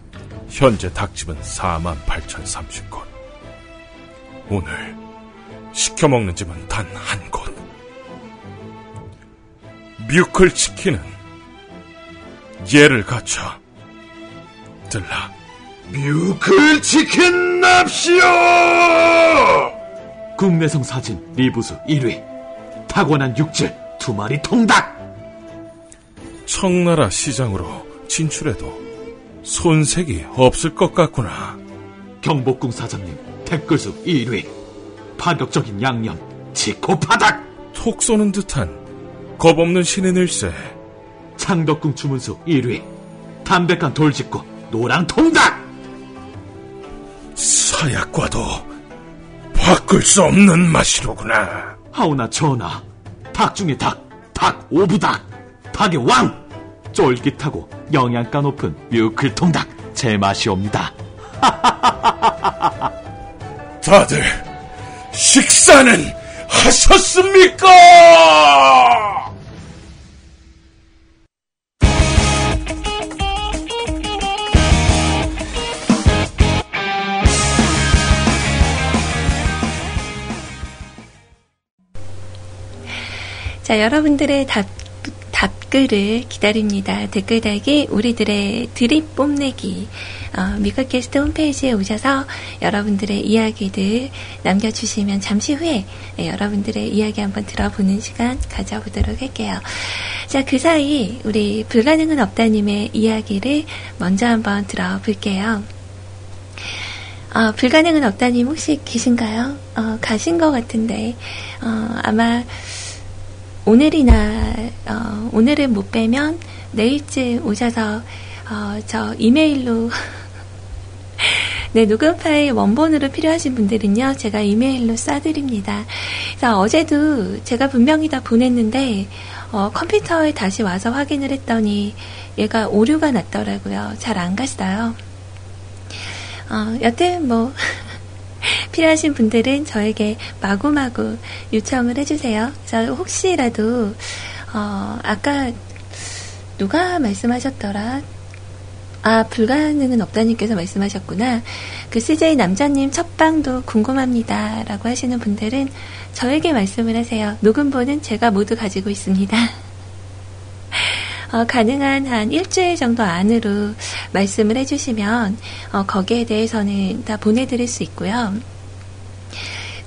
[SPEAKER 1] 현재 닭집은 4만 8,030곳. 오늘 시켜먹는 집은 단 한 곳. 뮤클 치킨은 예를 갖춰 들라.
[SPEAKER 4] 뮤클 치킨 납시오!
[SPEAKER 3] 국내성 사진 리부수 1위. 타고난 육질 두 마리 통닭.
[SPEAKER 1] 청나라 시장으로 진출해도 손색이 없을 것 같구나.
[SPEAKER 3] 경복궁 사장님 댓글수 1위. 파격적인 양념 지코파닭.
[SPEAKER 1] 톡 쏘는 듯한 겁없는 신의 일세.
[SPEAKER 3] 창덕궁 주문수 1위. 담백한 돌직구 노랑 통닭.
[SPEAKER 1] 사약과도 바꿀 수 없는 맛이로구나.
[SPEAKER 3] 하오나 전하. 닭 중에 닭, 닭 오부닭, 닭의 왕. 쫄깃하고 영양가 높은 뮤클 통닭 제 맛이옵니다.
[SPEAKER 1] 다들 식사는 하셨습니까?
[SPEAKER 2] 자, 여러분들의 답, 답글을 기다립니다. 댓글 달기, 우리들의 드립 뽐내기. 어, 미카캐스트 홈페이지에 오셔서 여러분들의 이야기들 남겨주시면 잠시 후에 네, 여러분들의 이야기 한번 들어보는 시간 가져보도록 할게요. 자, 그 사이 우리 불가능은 없다님의 이야기를 먼저 한번 들어볼게요. 어, 불가능은 없다님 혹시 계신가요? 어, 가신 것 같은데, 어, 아마 오늘이나, 어, 오늘은 못 빼면 내일쯤 오셔서, 어, 저 이메일로, 네, 녹음 파일 원본으로 필요하신 분들은요, 제가 이메일로 쏴드립니다. 그래서 어제도 제가 분명히 다 보냈는데, 어, 컴퓨터에 다시 와서 확인을 했더니, 얘가 오류가 났더라고요. 잘 안 갔어요. 어, 여튼 뭐 필요하신 분들은 저에게 마구마구 요청을 해주세요. 저 혹시라도 어, 아까 누가 말씀하셨더라? 아, 불가능은 없다님께서 말씀하셨구나. 그 CJ 남자님 첫방도 궁금합니다. 라고 하시는 분들은 저에게 말씀을 하세요. 녹음본은 제가 모두 가지고 있습니다. 어, 가능한 한 일주일 정도 안으로 말씀을 해주시면 어, 거기에 대해서는 다 보내드릴 수 있고요.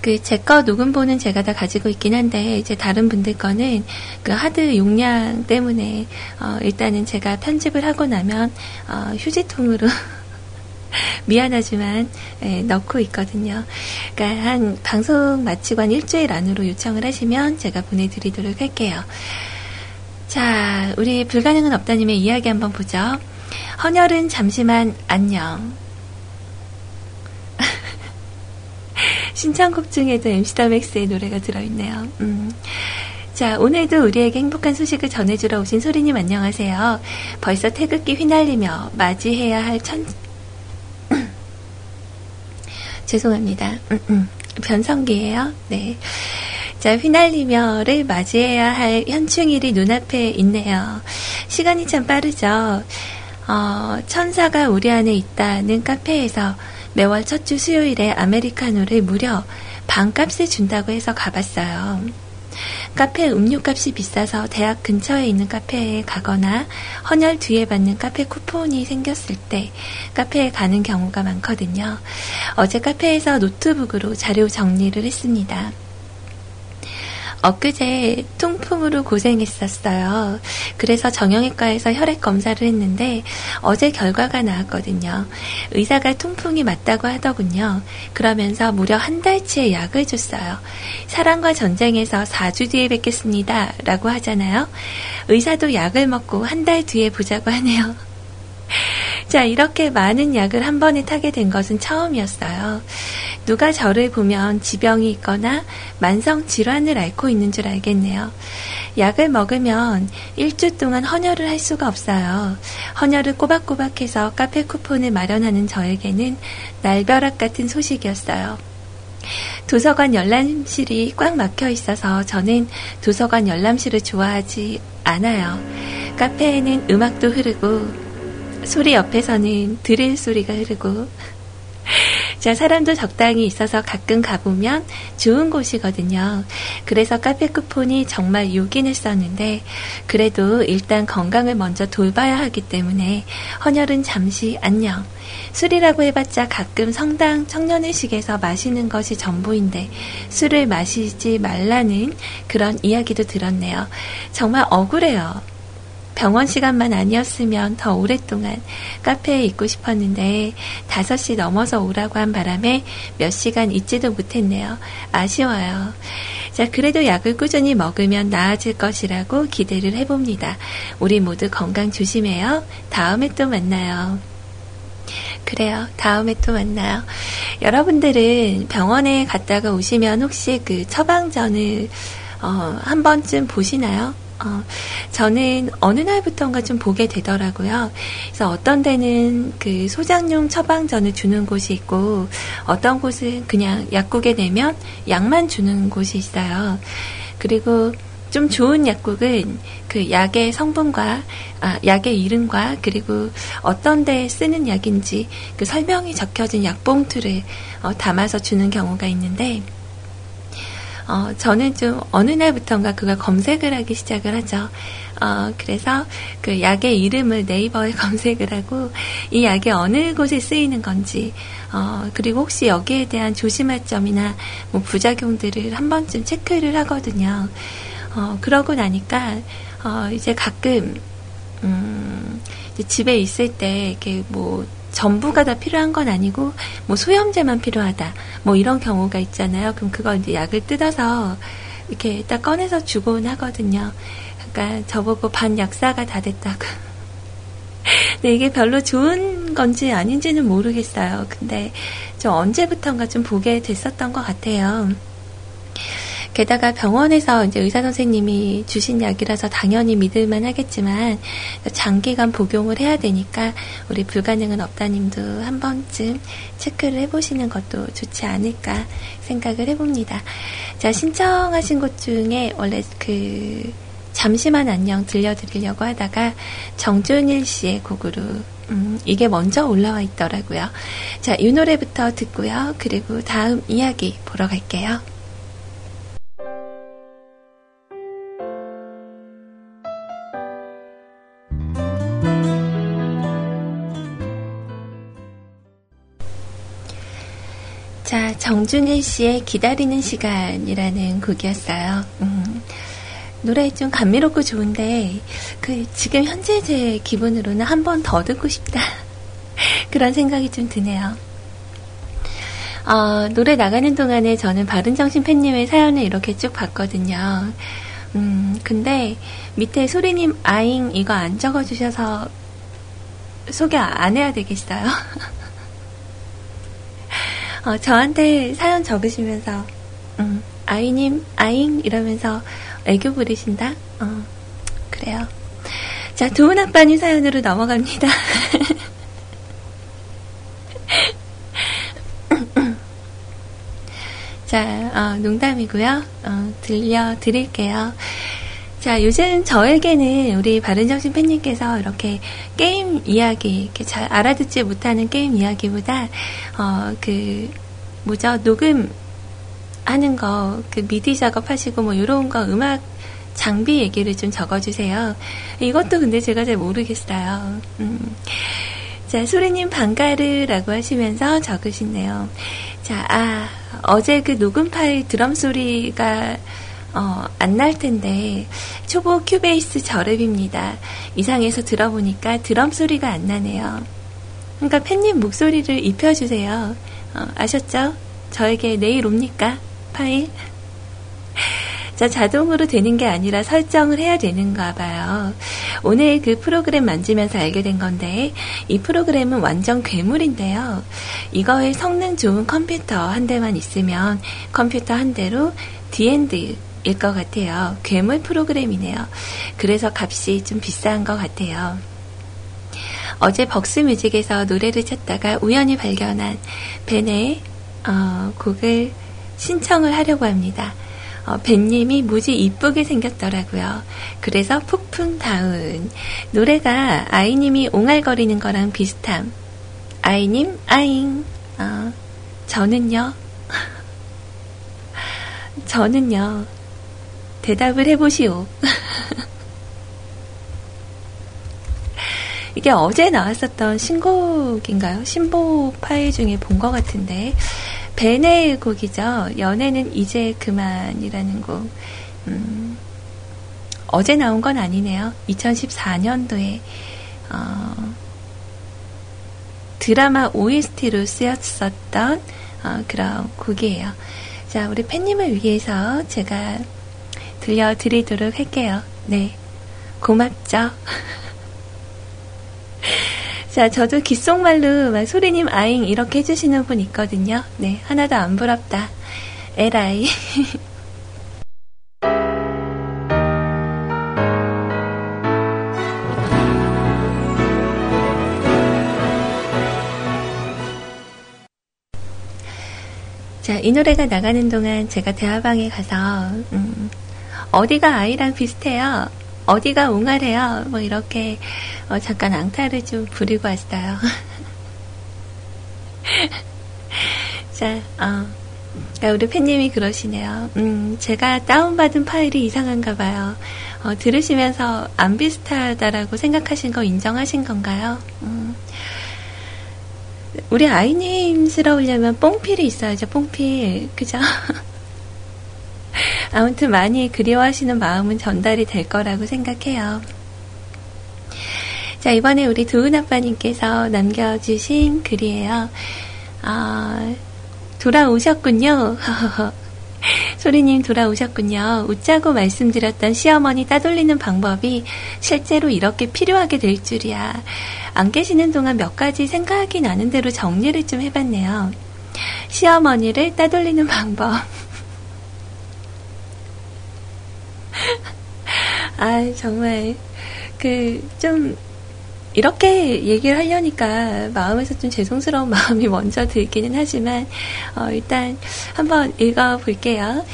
[SPEAKER 2] 그 제 거 녹음본은 제가 다 가지고 있긴 한데 이제 다른 분들 거는 그 하드 용량 때문에 어, 일단은 제가 편집을 하고 나면 어, 휴지통으로 미안하지만 예, 넣고 있거든요. 그러니까 한 방송 마치고 한 일주일 안으로 요청을 하시면 제가 보내드리도록 할게요. 자, 우리 불가능은 없다님의 이야기 한번 보죠. 헌혈은 잠시만 안녕. 신청곡 중에도 MC 더 맥스의 노래가 들어있네요. 음. 자, 오늘도 우리에게 행복한 소식을 전해주러 오신 소리님 안녕하세요. 벌써 태극기 휘날리며 맞이해야 할 천, 죄송합니다. 음, 음. 변성기예요. 네. 자, 휘날리며를 맞이해야 할 현충일이 눈앞에 있네요. 시간이 참 빠르죠. 어, 천사가 우리 안에 있다는 카페에서 매월 첫 주 수요일에 아메리카노를 무려 반값에 준다고 해서 가봤어요. 카페 음료값이 비싸서 대학 근처에 있는 카페에 가거나 헌혈 뒤에 받는 카페 쿠폰이 생겼을 때 카페에 가는 경우가 많거든요. 어제 카페에서 노트북으로 자료 정리를 했습니다. 엊그제 통풍으로 고생했었어요. 그래서 정형외과에서 혈액 검사를 했는데 어제 결과가 나왔거든요. 의사가 통풍이 맞다고 하더군요. 그러면서 무려 한 달치의 약을 줬어요. 사랑과 전쟁에서 4주 뒤에 뵙겠습니다. 라고 하잖아요. 의사도 약을 먹고 한 달 뒤에 보자고 하네요. 자, 이렇게 많은 약을 한 번에 타게 된 것은 처음이었어요. 누가 저를 보면 지병이 있거나 만성 질환을 앓고 있는 줄 알겠네요. 약을 먹으면 일주 동안 헌혈을 할 수가 없어요. 헌혈을 꼬박꼬박 해서 카페 쿠폰을 마련하는 저에게는 날벼락 같은 소식이었어요. 도서관 열람실이 꽉 막혀 있어서 저는 도서관 열람실을 좋아하지 않아요. 카페에는 음악도 흐르고 소리 옆에서는 드릴 소리가 흐르고 자, 사람도 적당히 있어서 가끔 가보면 좋은 곳이거든요. 그래서 카페 쿠폰이 정말 요긴 했었는데, 그래도 일단 건강을 먼저 돌봐야 하기 때문에 헌혈은 잠시 안녕. 술이라고 해봤자 가끔 성당 청년의식에서 마시는 것이 전부인데, 술을 마시지 말라는 그런 이야기도 들었네요. 정말 억울해요. 병원 시간만 아니었으면 더 오랫동안 카페에 있고 싶었는데 5시 넘어서 오라고 한 바람에 몇 시간 있지도 못했네요. 아쉬워요. 자, 그래도 약을 꾸준히 먹으면 나아질 것이라고 기대를 해봅니다. 우리 모두 건강 조심해요. 다음에 또 만나요. 그래요. 다음에 또 만나요. 여러분들은 병원에 갔다가 오시면 혹시 그 처방전을 어, 한 번쯤 보시나요? 어, 저는 어느 날부터인가 좀 보게 되더라고요. 그래서 어떤 데는 그 소장용 처방전을 주는 곳이 있고, 어떤 곳은 그냥 약국에 내면 약만 주는 곳이 있어요. 그리고 좀 좋은 약국은 그 약의 성분과 아, 약의 이름과 그리고 어떤 데 쓰는 약인지 그 설명이 적혀진 약봉투를 어, 담아서 주는 경우가 있는데 어, 저는 좀 어느 날부터인가 그걸 검색을 하기 시작을 하죠. 어, 그래서 그 약의 이름을 네이버에 검색을 하고 이 약이 어느 곳에 쓰이는 건지, 어, 그리고 혹시 여기에 대한 조심할 점이나 뭐 부작용들을 한 번쯤 체크를 하거든요. 어, 그러고 나니까, 어, 이제 가끔, 음, 이제 집에 있을 때 이렇게 뭐 전부가 다 필요한 건 아니고 뭐 소염제만 필요하다 뭐 이런 경우가 있잖아요. 그럼 그걸 이제 약을 뜯어서 이렇게 딱 꺼내서 주곤 하거든요. 그러니까 저보고 반 약사가 다 됐다고. 근데 이게 별로 좋은 건지 아닌지는 모르겠어요. 근데 저 언제부턴가 좀 보게 됐었던 것 같아요. 게다가 병원에서 이제 의사 선생님이 주신 약이라서 당연히 믿을만 하겠지만 장기간 복용을 해야 되니까 우리 불가능은 없다님도 한 번쯤 체크를 해보시는 것도 좋지 않을까 생각을 해봅니다. 자, 신청하신 곳 중에 원래 그 잠시만 안녕 들려드리려고 하다가 정준일 씨의 곡으로 음, 이게 먼저 올라와 있더라고요. 자, 이 노래부터 듣고요. 그리고 다음 이야기 보러 갈게요. 자, 정준일 씨의 기다리는 시간이라는 곡이었어요. 음, 노래 좀 감미롭고 좋은데, 그, 지금 현재 제 기분으로는 한 번 더 듣고 싶다. 그런 생각이 좀 드네요. 어, 노래 나가는 동안에 저는 바른정신 팬님의 사연을 이렇게 쭉 봤거든요. 음, 근데 밑에 소리님 아잉 이거 안 적어주셔서 소개 안 해야 되겠어요? 어, 저한테 사연 적으시면서 음, 아이님 아잉 이러면서 애교 부리신다. 어, 그래요. 자, 좋은 아빠님 사연으로 넘어갑니다. 자, 어, 농담이고요. 어, 들려드릴게요. 자, 요즘 저에게는 우리 바른정신 팬님께서 이렇게 게임 이야기, 이렇게 잘 알아듣지 못하는 게임 이야기보다, 어, 그, 뭐죠, 녹음 하는 거, 그 미디 작업하시고 뭐 이런 거 음악 장비 얘기를 좀 적어주세요. 이것도 근데 제가 잘 모르겠어요. 음. 자, 소리님 반가르라고 하시면서 적으시네요. 자, 아, 어제 그 녹음 파일 드럼 소리가 어, 안 날 텐데 초보 큐베이스 저랩입니다. 이상해서 들어보니까 드럼 소리가 안 나네요. 그러니까 팬님 목소리를 입혀주세요. 어, 아셨죠? 저에게 내일 옵니까? 파일? 자, 자동으로 되는 게 아니라 설정을 해야 되는가 봐요. 오늘 그 프로그램 만지면서 알게 된 건데, 이 프로그램은 완전 괴물인데요. 이거에 성능 좋은 컴퓨터 한 대만 있으면 컴퓨터 한 대로 the end일 것 같아요. 괴물 프로그램이네요. 그래서 값이 좀 비싼 것 같아요. 어제 벅스뮤직에서 노래를 찾다가 우연히 발견한 벤의 어, 곡을 신청을 하려고 합니다. 어, 벤님이 무지 이쁘게 생겼더라고요. 그래서 폭풍 다운. 노래가 아이님이 옹알거리는 거랑 비슷함. 아이님, 아잉. 어, 저는요. 저는요. 대답을 해보시오. 이게 어제 나왔었던 신곡인가요? 신보 파일 중에 본 것 같은데 벤의 곡이죠. 연애는 이제 그만이라는 곡. 음, 어제 나온 건 아니네요. 2014년도에 어, 드라마 OST로 쓰였었던 어, 그런 곡이에요. 자, 우리 팬님을 위해서 제가 들려드리도록 할게요. 네. 고맙죠? 자, 저도 귓속말로 막 소리님 아잉 이렇게 해주시는 분 있거든요. 네, 하나도 안 부럽다. 에라이. 자, 이 노래가 나가는 동안 제가 대화방에 가서, 음, 어디가 아이랑 비슷해요? 어디가 옹알해요? 뭐 이렇게 어, 잠깐 앙탈을 좀 부리고 왔어요. 자, 어, 우리 팬님이 그러시네요. 음, 제가 다운받은 파일이 이상한가 봐요. 어, 들으시면서 안 비슷하다라고 생각하신 거 인정하신 건가요? 음, 우리 아이님스러우려면 뽕필이 있어야죠, 뽕필. 그죠? 아무튼 많이 그리워하시는 마음은 전달이 될 거라고 생각해요. 자, 이번에 우리 도은 아빠님께서 남겨주신 글이에요. 아, 돌아오셨군요. 소리님 돌아오셨군요. 웃자고 말씀드렸던 시어머니 따돌리는 방법이 실제로 이렇게 필요하게 될 줄이야. 안 계시는 동안 몇 가지 생각이 나는 대로 정리를 좀 해봤네요. 시어머니를 따돌리는 방법. 아, 정말, 그, 좀, 이렇게 얘기를 하려니까 마음에서 좀 죄송스러운 마음이 먼저 들기는 하지만, 어, 일단 한번 읽어볼게요.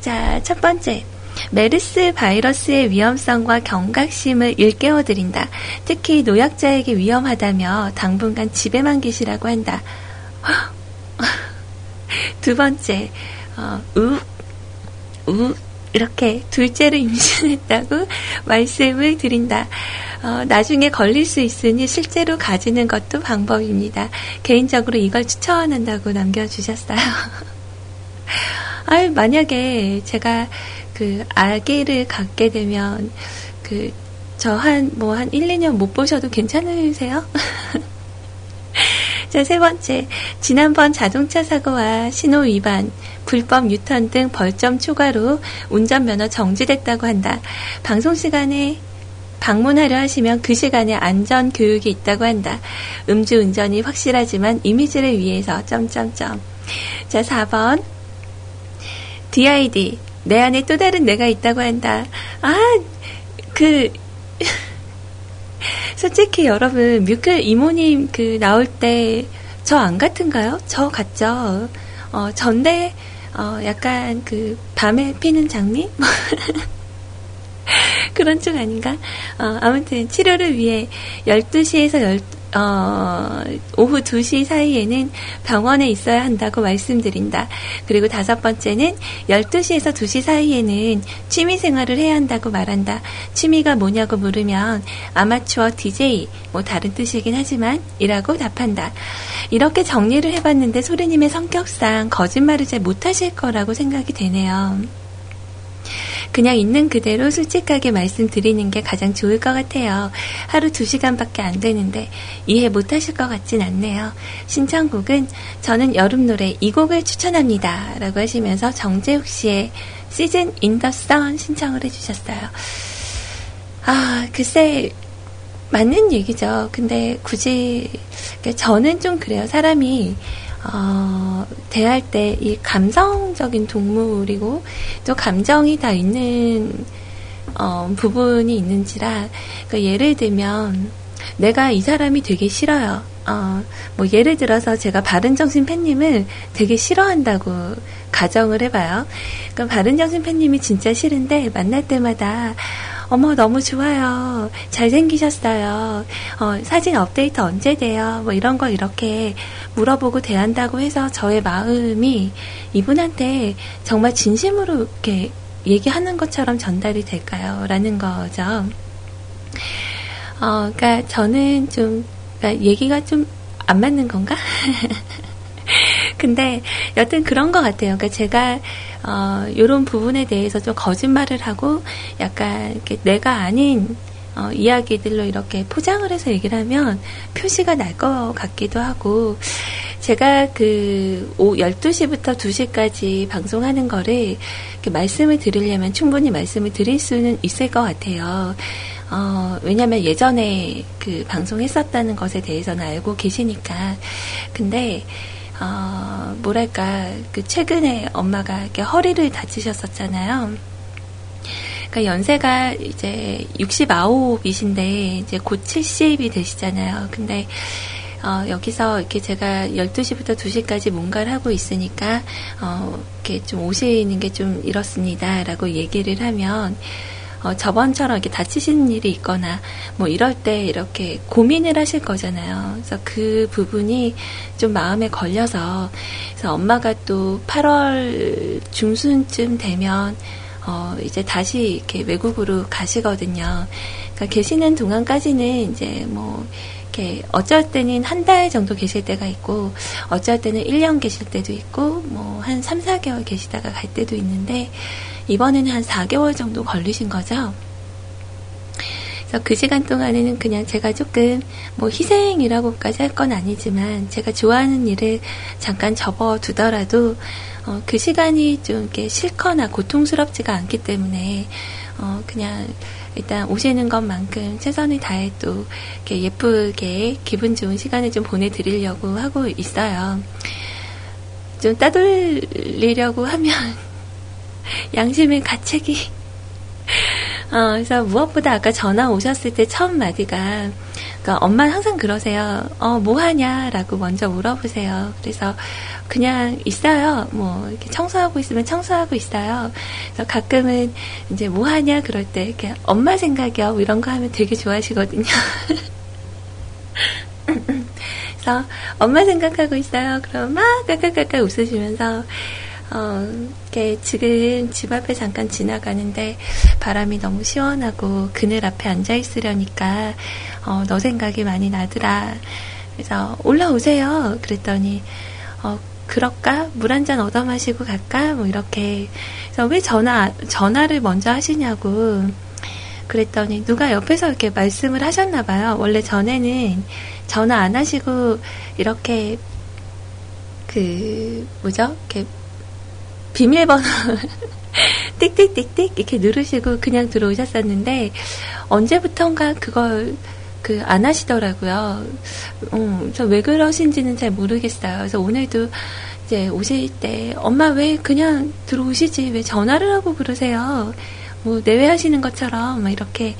[SPEAKER 2] 자, 첫 번째. 메르스 바이러스의 위험성과 경각심을 일깨워드린다. 특히 노약자에게 위험하다며 당분간 집에만 계시라고 한다. 두 번째, 어, 우, 우, 이렇게 둘째를 임신했다고 말씀을 드린다. 어, 나중에 걸릴 수 있으니 실제로 가지는 것도 방법입니다. 개인적으로 이걸 추천한다고 남겨주셨어요. 아유, 만약에 제가 그 아기를 갖게 되면 그 저 한 뭐한 1, 2년 못 보셔도 괜찮으세요? 자, 세 번째. 지난번 자동차 사고와 신호 위반, 불법 유턴 등 벌점 초과로 운전면허 정지됐다고 한다. 방송 시간에 방문하려 하시면 그 시간에 안전 교육이 있다고 한다. 음주 운전이 확실하지만 이미지를 위해서 점점점. 자, 4번. DID. 내 안에 또 다른 내가 있다고 한다. 아, 그 솔직히 여러분 뮤클 이모님 그 나올 때 저 안 같은가요? 저 같죠. 어, 전대 어, 약간 그 밤에 피는 장미 그런 쪽 아닌가? 어, 아무튼 치료를 위해 12시에서 1 어, 오후 2시 사이에는 병원에 있어야 한다고 말씀드린다. 그리고 다섯 번째는 12시에서 2시 사이에는 취미 생활을 해야 한다고 말한다. 취미가 뭐냐고 물으면 아마추어 DJ, 뭐 다른 뜻이긴 하지만, 이라고 답한다. 이렇게 정리를 해봤는데 소리님의 성격상 거짓말을 잘 못하실 거라고 생각이 되네요. 그냥 있는 그대로 솔직하게 말씀드리는 게 가장 좋을 것 같아요. 하루 두 시간밖에 안 되는데 이해 못 하실 것 같진 않네요. 신청곡은 저는 여름 노래 이 곡을 추천합니다. 라고 하시면서 정재욱 씨의 시즌 인더 선 신청을 해주셨어요. 아, 글쎄, 맞는 얘기죠. 근데 굳이, 그러니까 저는 좀 그래요. 사람이, 어, 대할 때 이 감성적인 동물이고 또 감정이 다 있는 어, 부분이 있는지라 그러니까 예를 들면 내가 이 사람이 되게 싫어요. 어, 뭐 예를 들어서 제가 바른정신 팬님을 되게 싫어한다고 가정을 해봐요. 그럼 바른정신 팬님이 진짜 싫은데 만날 때마다 어머, 너무 좋아요. 잘생기셨어요. 어, 사진 업데이트 언제 돼요? 뭐 이런 걸 이렇게 물어보고 대한다고 해서 저의 마음이 이분한테 정말 진심으로 이렇게 얘기하는 것처럼 전달이 될까요? 라는 거죠. 어, 그니까 저는 좀, 그러니까 얘기가 좀 안 맞는 건가? 근데 여튼 그런 것 같아요. 그러니까 제가 어, 이런 부분에 대해서 좀 거짓말을 하고 약간 내가 아닌 어, 이야기들로 이렇게 포장을 해서 얘기를 하면 표시가 날 것 같기도 하고 제가 그 오후 12시부터 2시까지 방송하는 거를 말씀을 드리려면 충분히 말씀을 드릴 수는 있을 것 같아요. 어, 왜냐면 예전에 그 방송했었다는 것에 대해서는 알고 계시니까. 근데 어, 뭐랄까, 그 최근에 엄마가 이렇게 허리를 다치셨었잖아요. 그러니까 연세가 이제 69이신데 이제 곧 70이 되시잖아요. 근데 어, 여기서 이렇게 제가 12시부터 2시까지 뭔가를 하고 있으니까 어, 이렇게 좀 오시는 게 좀 이렇습니다라고 얘기를 하면 어, 저번처럼 이렇게 다치시는 일이 있거나 뭐 이럴 때 이렇게 고민을 하실 거잖아요. 그래서 그 부분이 좀 마음에 걸려서 그래서 엄마가 또 8월 중순쯤 되면 어, 이제 다시 이렇게 외국으로 가시거든요. 그러니까 계시는 동안까지는 이제 뭐, 이렇게 어쩔 때는 한 달 정도 계실 때가 있고, 어쩔 때는 1년 계실 때도 있고, 뭐, 한 3, 4개월 계시다가 갈 때도 있는데, 이번에는 한 4개월 정도 걸리신 거죠. 그래서 그 시간 동안에는 그냥 제가 조금 뭐 희생이라고까지 할 건 아니지만 제가 좋아하는 일을 잠깐 접어두더라도 어, 그 시간이 좀 이렇게 싫거나 고통스럽지가 않기 때문에 어, 그냥 일단 오시는 것만큼 최선을 다해 또 이렇게 예쁘게 기분 좋은 시간을 좀 보내드리려고 하고 있어요. 좀 따돌리려고 하면 양심의 가책이. 어, 그래서 무엇보다 아까 전화 오셨을 때 처음 마디가, 그러니까 엄마는 항상 그러세요. 어, 뭐 하냐라고 먼저 물어보세요. 그래서 그냥 있어요. 뭐, 이렇게 청소하고 있으면 청소하고 있어요. 그래서 가끔은 이제 뭐 하냐 그럴 때, 이렇게 엄마 생각이요. 뭐 이런 거 하면 되게 좋아하시거든요. 그래서 엄마 생각하고 있어요. 그럼 막 까까까까 웃으시면서, 어, 이렇게 지금 집 앞에 잠깐 지나가는데 바람이 너무 시원하고 그늘 앞에 앉아 있으려니까 어, 너 생각이 많이 나더라. 그래서 올라오세요. 그랬더니 어, 그럴까? 물 한 잔 얻어 마시고 갈까? 뭐 이렇게. 그래서 왜 전화 전화를 먼저 하시냐고. 그랬더니 누가 옆에서 이렇게 말씀을 하셨나 봐요. 원래 전에는 전화 안 하시고 이렇게 그 뭐죠? 이렇게 비밀번호 띡띡띡띡 이렇게 누르시고 그냥 들어오셨었는데 언제부턴가 그걸 그 안 하시더라고요. 음, 저왜 그러신지는 잘 모르겠어요. 그래서 오늘도 이제 오실 때 엄마 왜 그냥 들어오시지 왜 전화를 하고 그러세요? 뭐 내외하시는 것처럼 막 이렇게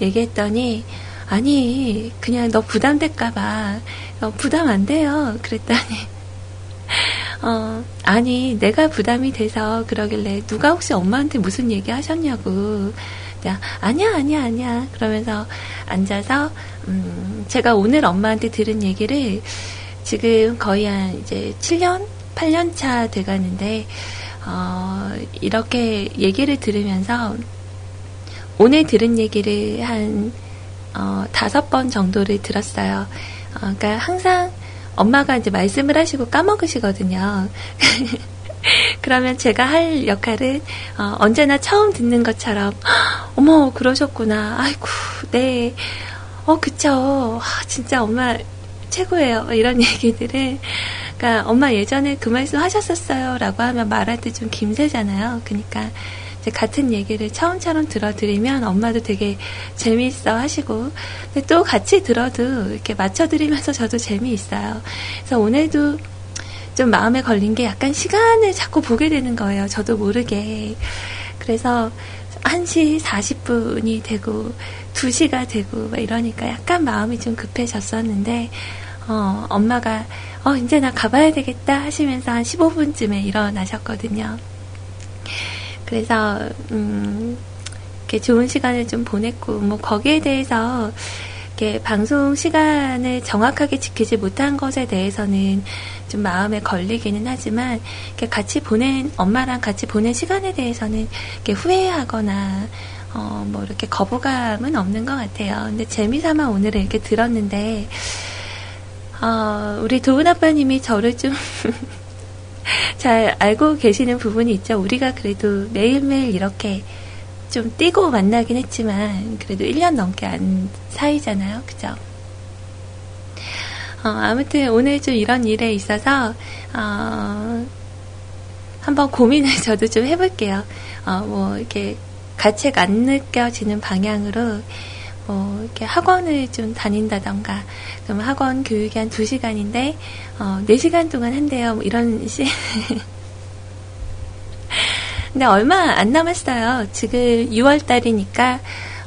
[SPEAKER 2] 얘기했더니 아니 그냥 너 부담될까봐 어, 부담 안 돼요. 그랬더니 어, 아니, 내가 부담이 돼서 그러길래 누가 혹시 엄마한테 무슨 얘기 하셨냐고. 야, 아니야, 아니야, 아니야. 그러면서 앉아서, 음, 제가 오늘 엄마한테 들은 얘기를 지금 거의 한 이제 7년? 8년 차 돼가는데, 어, 이렇게 얘기를 들으면서 오늘 들은 얘기를 한, 어, 다섯 번 정도를 들었어요. 어, 그러니까 항상 엄마가 이제 말씀을 하시고 까먹으시거든요. 그러면 제가 할 역할은 어, 언제나 처음 듣는 것처럼 어머 그러셨구나. 아이고 네. 어 그쵸. 아, 진짜 엄마 최고예요. 이런 얘기들을 그러니까 엄마 예전에 그 말씀 하셨었어요라고 하면 말할 때 좀 김새잖아요. 그러니까 같은 얘기를 처음처럼 들어드리면 엄마도 되게 재미있어 하시고 또 같이 들어도 이렇게 맞춰드리면서 저도 재미있어요. 그래서 오늘도 좀 마음에 걸린 게 약간 시간을 자꾸 보게 되는 거예요. 저도 모르게. 그래서 1시 40분이 되고 2시가 되고 이러니까 약간 마음이 좀 급해졌었는데 어, 엄마가 어, 이제 나 가봐야 되겠다 하시면서 한 15분쯤에 일어나셨거든요. 그래서 음, 이렇게 좋은 시간을 좀 보냈고 뭐 거기에 대해서 이렇게 방송 시간을 정확하게 지키지 못한 것에 대해서는 좀 마음에 걸리기는 하지만 이렇게 같이 보낸 엄마랑 같이 보낸 시간에 대해서는 이렇게 후회하거나 어, 뭐 이렇게 거부감은 없는 것 같아요. 근데 재미삼아 오늘은 이렇게 들었는데 어, 우리 도훈 아빠님이 저를 좀 잘 알고 계시는 부분이 있죠. 우리가 그래도 매일매일 이렇게 좀 뛰고 만나긴 했지만, 그래도 1년 넘게 안 사이잖아요. 그죠? 어, 아무튼 오늘 좀 이런 일에 있어서, 어, 한번 고민을 저도 좀 해볼게요. 어, 뭐, 이렇게 가책 안 느껴지는 방향으로, 뭐, 이렇게 학원을 좀 다닌다던가, 그럼 학원 교육이 한 2시간인데, 어, 4시간 동안 한대요. 뭐 이런 시. 근데 얼마 안 남았어요. 지금 6월 달이니까,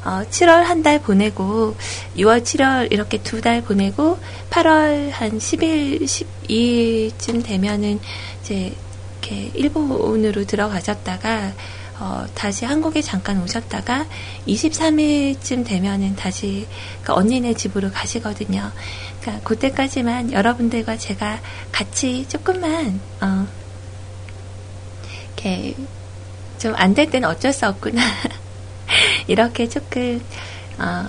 [SPEAKER 2] 어, 7월 한 달 보내고, 6월, 7월 이렇게 두 달 보내고, 8월 한 10일, 12일쯤 되면은, 이제, 이렇게 일본으로 들어가셨다가, 어, 다시 한국에 잠깐 오셨다가 23일쯤 되면은 다시 그 언니네 집으로 가시거든요. 그러니까 그때까지만 여러분들과 제가 같이 조금만 어, 이렇게 좀 안 될 때는 어쩔 수 없구나. 이렇게 조금 어,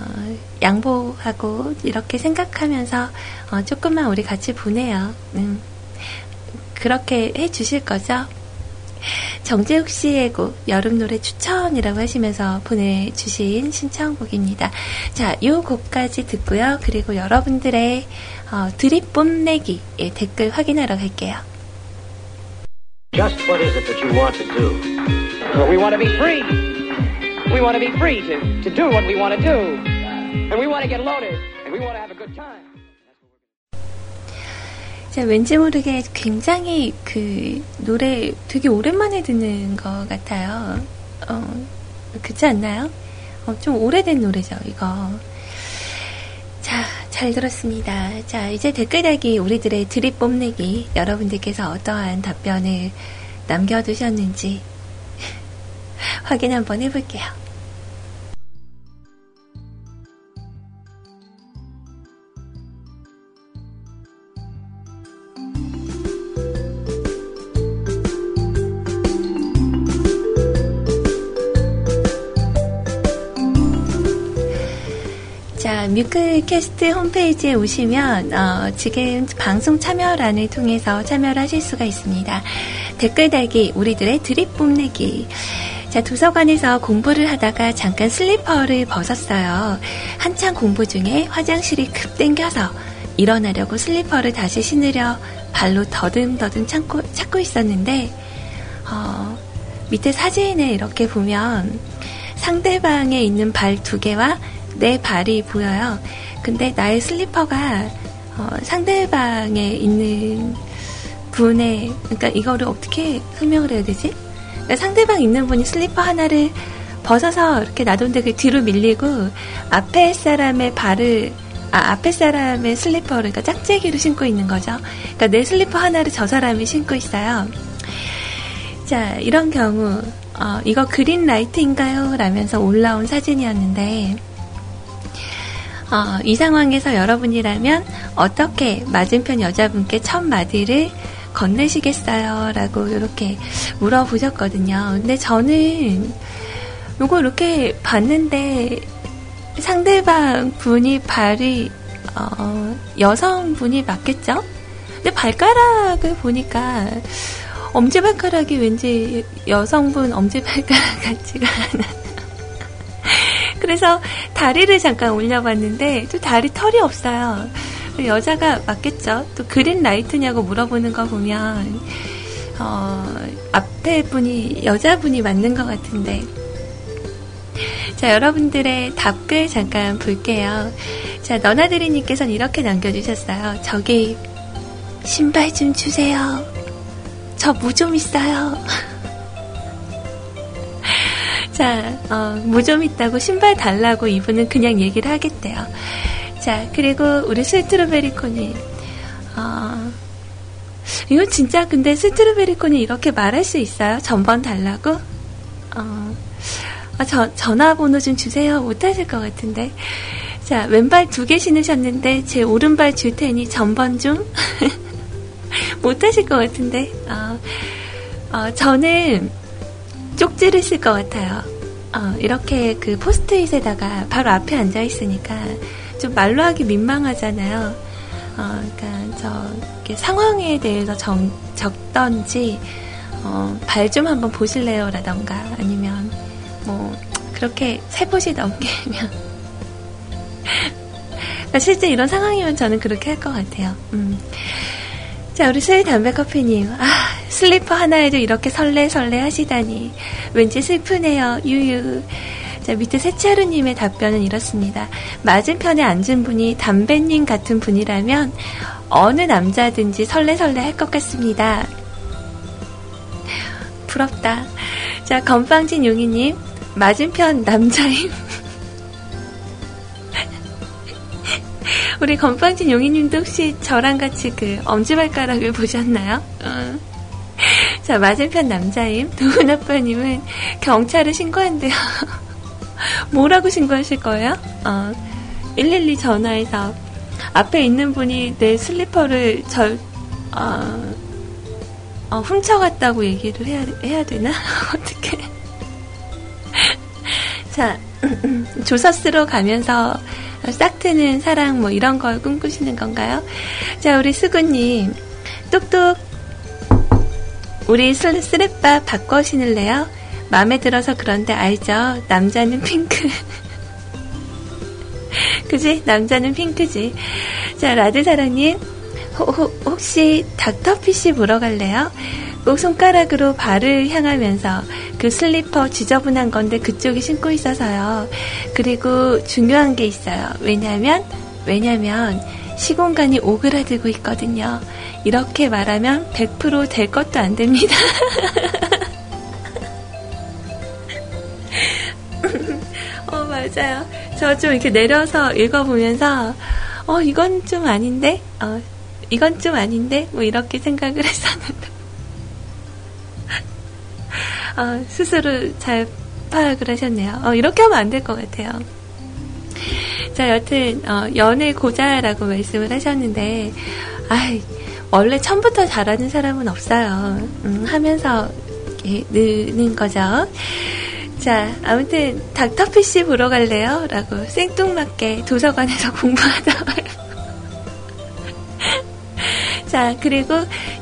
[SPEAKER 2] 양보하고 이렇게 생각하면서 어, 조금만 우리 같이 보내요. 음, 그렇게 해 주실 거죠? 정재욱 씨의 곡 여름 노래 추천이라고 하시면서 보내주신 신청곡입니다. 자, 이 곡까지 듣고요. 그리고 여러분들의 어, 드립 뽐내기 예, 댓글 확인하러 갈게요. Just what is it that you want to do? Well, we want to be free. We want to be free to, to do what we want to do. And we want to get loaded. And we want to have a good time. 제가 왠지 모르게 굉장히 그 노래 되게 오랜만에 듣는 것 같아요. 어, 그렇지 않나요? 어, 좀 오래된 노래죠, 이거. 자, 잘 들었습니다. 자, 이제 댓글 달기 우리들의 드립 뽐내기 여러분들께서 어떠한 답변을 남겨두셨는지 확인 한번 해볼게요. 뮤클캐스트 홈페이지에 오시면 어, 지금 방송 참여란을 통해서 참여를 하실 수가 있습니다. 댓글 달기, 우리들의 드립 뽐내기. 자, 도서관에서 공부를 하다가 잠깐 슬리퍼를 벗었어요. 한창 공부 중에 화장실이 급 땡겨서 일어나려고 슬리퍼를 다시 신으려 발로 더듬더듬 참고, 찾고 있었는데, 어, 밑에 사진에 이렇게 보면 상대방에 있는 발 두 개와 내 발이 보여요. 근데 나의 슬리퍼가 어, 상대방에 있는 분의 그러니까 이거를 어떻게 설명을 해야 되지? 그러니까 상대방 있는 분이 슬리퍼 하나를 벗어서 이렇게 놔둔데 그 뒤로 밀리고 앞에 사람의 발을 아, 앞에 사람의 슬리퍼를 그러니까 짝재기로 신고 있는 거죠. 그러니까 내 슬리퍼 하나를 저 사람이 신고 있어요. 자, 이런 경우 어, 이거 그린 라이트인가요? 라면서 올라온 사진이었는데 어, 이 상황에서 여러분이라면 어떻게 맞은편 여자분께 첫 마디를 건네시겠어요? 라고 이렇게 물어보셨거든요. 근데 저는 요거 이렇게 봤는데 상대방 분이 발이 어, 여성분이 맞겠죠? 근데 발가락을 보니까 엄지발가락이 왠지 여성분 엄지발가락 같지가 않아. 그래서 다리를 잠깐 올려봤는데 또 다리 털이 없어요. 여자가 맞겠죠? 또 그린 라이트냐고 물어보는 거 보면 어, 앞에 분이 여자분이 맞는 것 같은데 자 여러분들의 답글 잠깐 볼게요. 자 너나들이님께서는 이렇게 남겨주셨어요. 저기 신발 좀 주세요. 저 무 좀 있어요. 자, 어, 무 좀 있다고 신발 달라고 이분은 그냥 얘기를 하겠대요. 자, 그리고 우리 스트로베리코님, 어, 이거 진짜 근데 스트로베리콘이 이렇게 말할 수 있어요? 전번 달라고? 어, 아, 저, 전화번호 좀 주세요. 못하실 것 같은데. 자, 왼발 두 개 신으셨는데, 제 오른발 줄 테니 전번 좀? 못하실 것 같은데. 어, 어, 저는 쪽지를 쓸 것 같아요. 어, 이렇게 그 포스트잇에다가 바로 앞에 앉아 있으니까 좀 말로 하기 민망하잖아요. 어, 그러니까 저 상황에 대해서 정, 적던지 어, 발 좀 한번 보실래요라던가 아니면 뭐 그렇게 세 번이 넘기면 그러니까 실제 이런 상황이면 저는 그렇게 할 것 같아요. 음. 자, 우리 스웨 담배커피님. 아, 슬리퍼 하나에도 이렇게 설레설레 하시다니. 왠지 슬프네요. 유유. 자, 밑에 세차루님의 답변은 이렇습니다. 맞은편에 앉은 분이 담배님 같은 분이라면 어느 남자든지 설레설레 할 것 같습니다. 부럽다. 자, 건빵진 용이님. 맞은편 남자임. 우리 건빵진 용이님도 혹시 저랑 같이 그 엄지발가락을 보셨나요? 어. 자, 맞은편 남자임. 도훈아빠님은 경찰에 신고한대요. 뭐라고 신고하실 거예요? 어, 112 전화해서 앞에 있는 분이 내 슬리퍼를 절, 어, 어, 훔쳐갔다고 얘기를 해야, 해야 되나? 어떻게. 자, 조사스로 가면서 싹 트는 사랑 뭐 이런 걸 꿈꾸시는 건가요? 자, 우리 수구님. 똑똑. 우리 쓰레빠 바꿔 신을래요? 마음에 들어서 그런데 알죠? 남자는 핑크. 그지? 남자는 핑크지. 자, 라드사랑님. 혹시 닥터피쉬 보러 갈래요? 꼭 손가락으로 발을 향하면서 그 슬리퍼 지저분한 건데 그쪽이 신고 있어서요. 그리고 중요한 게 있어요. 왜냐면, 왜냐면 시공간이 오그라들고 있거든요. 이렇게 말하면 100%될 것도 안 됩니다. 맞아요. 저 좀 이렇게 내려서 읽어보면서, 어, 이건 좀 아닌데? 어, 이건 좀 아닌데? 뭐 이렇게 생각을 했었는데. 어, 스스로 잘 파악을 하셨네요. 어, 이렇게 하면 안 될 것 같아요. 자, 여튼, 어, 연애 고자라고 말씀을 하셨는데, 아 원래 처음부터 잘하는 사람은 없어요. 음, 하면서 예, 느는 거죠. 자, 아무튼 닥터피쉬 보러 갈래요? 라고 생뚱맞게 도서관에서 공부하다 말 자, 그리고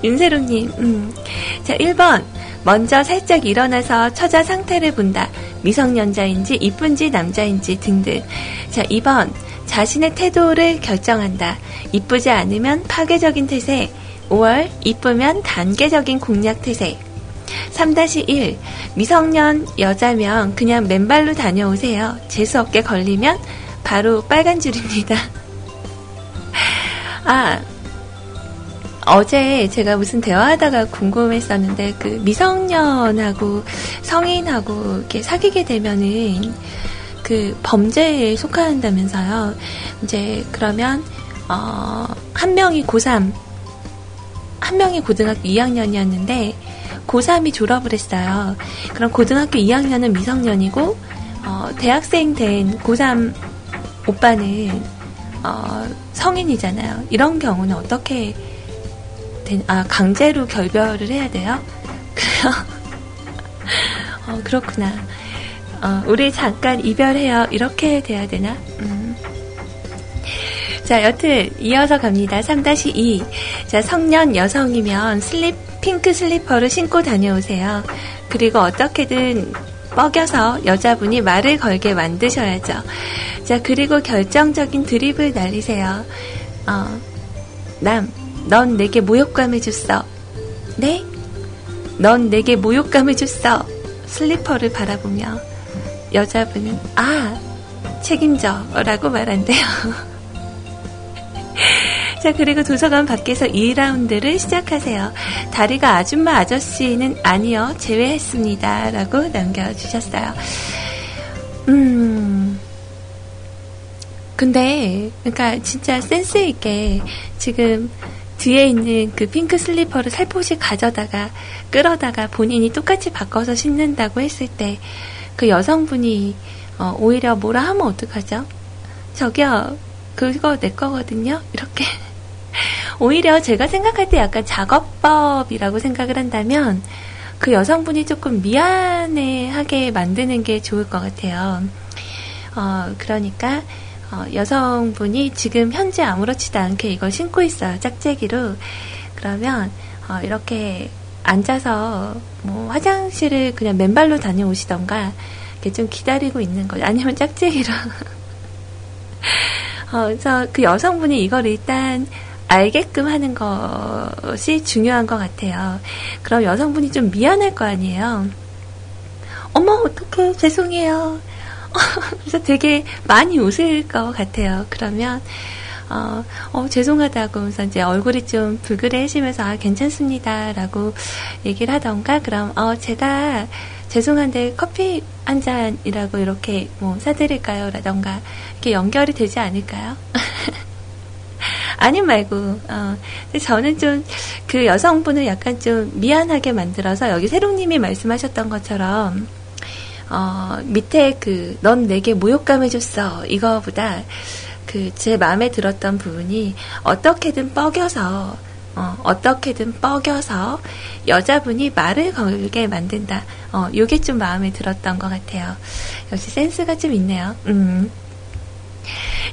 [SPEAKER 2] 윤세롱님, 음. 자, 1번. 먼저 살짝 일어나서 처자 상태를 본다. 미성년자인지 이쁜지 남자인지 등등. 자, 2번. 자신의 태도를 결정한다. 이쁘지 않으면 파괴적인 태세. 5월. 이쁘면 단계적인 공략 태세. 3-1 미성년 여자면 그냥 맨발로 다녀오세요. 재수없게 걸리면 바로 빨간 줄입니다. 아, 어제 제가 무슨 대화하다가 궁금했었는데 그 미성년하고 성인하고 이렇게 사귀게 되면은 그 범죄에 속한다면서요. 이제 그러면 어, 한 명이 고3, 한 명이 고등학교 2학년이었는데 고3이 졸업을 했어요. 그럼 고등학교 2학년은 미성년이고 어, 대학생 된 고3 오빠는 어, 성인이잖아요. 이런 경우는 어떻게 된, 아 강제로 결별을 해야 돼요? 그래요? 어, 그렇구나. 어, 우리 잠깐 이별해요. 이렇게 돼야 되나? 음. 자, 여튼 이어서 갑니다. 3-2. 자, 성년 여성이면 슬립 핑크 슬리퍼를 신고 다녀오세요. 그리고 어떻게든 뻐겨서 여자분이 말을 걸게 만드셔야죠. 자, 그리고 결정적인 드립을 날리세요. 어, 남, 넌 내게 모욕감을 줬어. 네? 넌 내게 모욕감을 줬어. 슬리퍼를 바라보며 여자분은 아 책임져 라고 말한대요. 자, 그리고 도서관 밖에서 2라운드를 시작하세요. 다리가 아줌마 아저씨는 아니요, 제외했습니다. 라고 남겨주셨어요. 음, 근데, 그러니까 진짜 센스 있게 지금 뒤에 있는 그 핑크 슬리퍼를 살포시 가져다가 끌어다가 본인이 똑같이 바꿔서 신는다고 했을 때 그 여성분이 어, 오히려 뭐라 하면 어떡하죠? 저기요, 그거 내 거거든요? 이렇게. 오히려 제가 생각할 때 약간 작업법이라고 생각을 한다면 그 여성분이 조금 미안해하게 만드는 게 좋을 것 같아요. 어, 그러니까 어, 여성분이 지금 현재 아무렇지도 않게 이걸 신고 있어요. 짝재기로. 그러면 어, 이렇게 앉아서 뭐 화장실을 그냥 맨발로 다녀오시던가 이렇게 좀 기다리고 있는 거죠. 아니면 짝재기로. 어, 그래서 그 여성분이 이걸 일단 알게끔 하는 것이 중요한 것 같아요. 그럼 여성분이 좀 미안할 거 아니에요. 어머, 어떡해, 죄송해요. 그래서 되게 많이 웃을 것 같아요. 그러면, 어, 어, 죄송하다고 하면서 이제 얼굴이 좀 불그레해지면서 아, 괜찮습니다. 라고 얘기를 하던가, 그럼, 어, 제가 죄송한데 커피 한 잔이라고 이렇게 뭐 사드릴까요? 라던가, 이렇게 연결이 되지 않을까요? 아니 말고, 어, 저는 좀 그 여성분을 약간 좀 미안하게 만들어서 여기 세롱님이 말씀하셨던 것처럼, 어, 밑에 그, 넌 내게 모욕감을 줬어. 이거보다 그 제 마음에 들었던 부분이 어떻게든 뻐겨서, 어, 어떻게든 뻐겨서 여자분이 말을 걸게 만든다. 어, 요게 좀 마음에 들었던 것 같아요. 역시 센스가 좀 있네요. 음.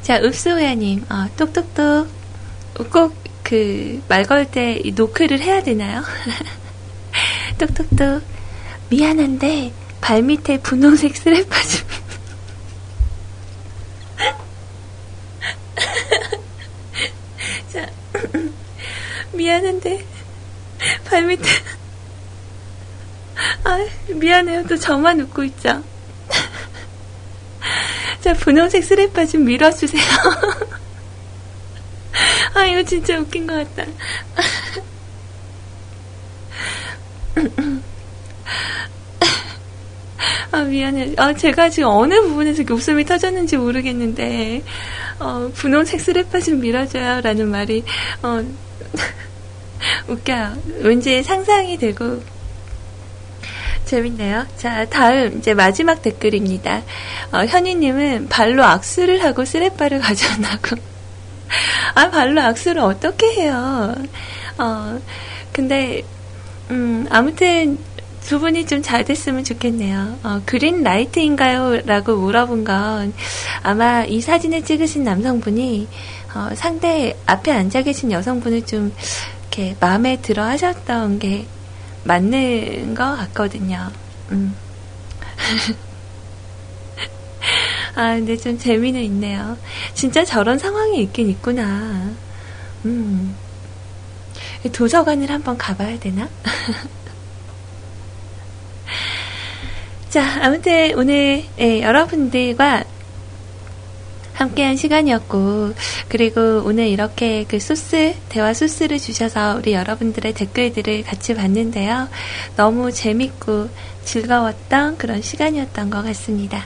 [SPEAKER 2] 자, 읍소야님, 어, 똑똑똑. 꼭 그 말 걸 때 노크를 해야 되나요? 똑똑똑. 미안한데, 발밑에 분홍색 스레빠 좀. 자, 미안한데, 발밑에. 아, 미안해요. 또 저만 웃고 있죠. 자, 분홍색 스레빠 좀 밀어주세요. 아, 이거 진짜 웃긴 것 같다. 아, 미안해. 아, 제가 지금 어느 부분에서 웃음이 터졌는지 모르겠는데, 어, 분홍색 스레파 좀 밀어줘요. 라는 말이, 어, 웃겨요. 왠지 상상이 되고, 재밌네요. 자, 다음, 이제 마지막 댓글입니다. 어, 현이님은 발로 악수를 하고 스레빠를 가져온다고. 아, 발로 악수를 어떻게 해요? 어, 근데, 음, 아무튼, 두 분이 좀 잘 됐으면 좋겠네요. 어, 그린 라이트인가요? 라고 물어본 건 아마 이 사진을 찍으신 남성분이 어, 상대 앞에 앉아 계신 여성분을 좀 이렇게 마음에 들어 하셨던 게 맞는 것 같거든요. 음. 아, 근데 좀 재미는 있네요. 진짜 저런 상황이 있긴 있구나. 음. 도서관을 한번 가봐야 되나? 자, 아무튼 오늘 예, 여러분들과 함께한 시간이었고, 그리고 오늘 이렇게 그 소스, 대화 소스를 주셔서 우리 여러분들의 댓글들을 같이 봤는데요. 너무 재밌고 즐거웠던 그런 시간이었던 것 같습니다.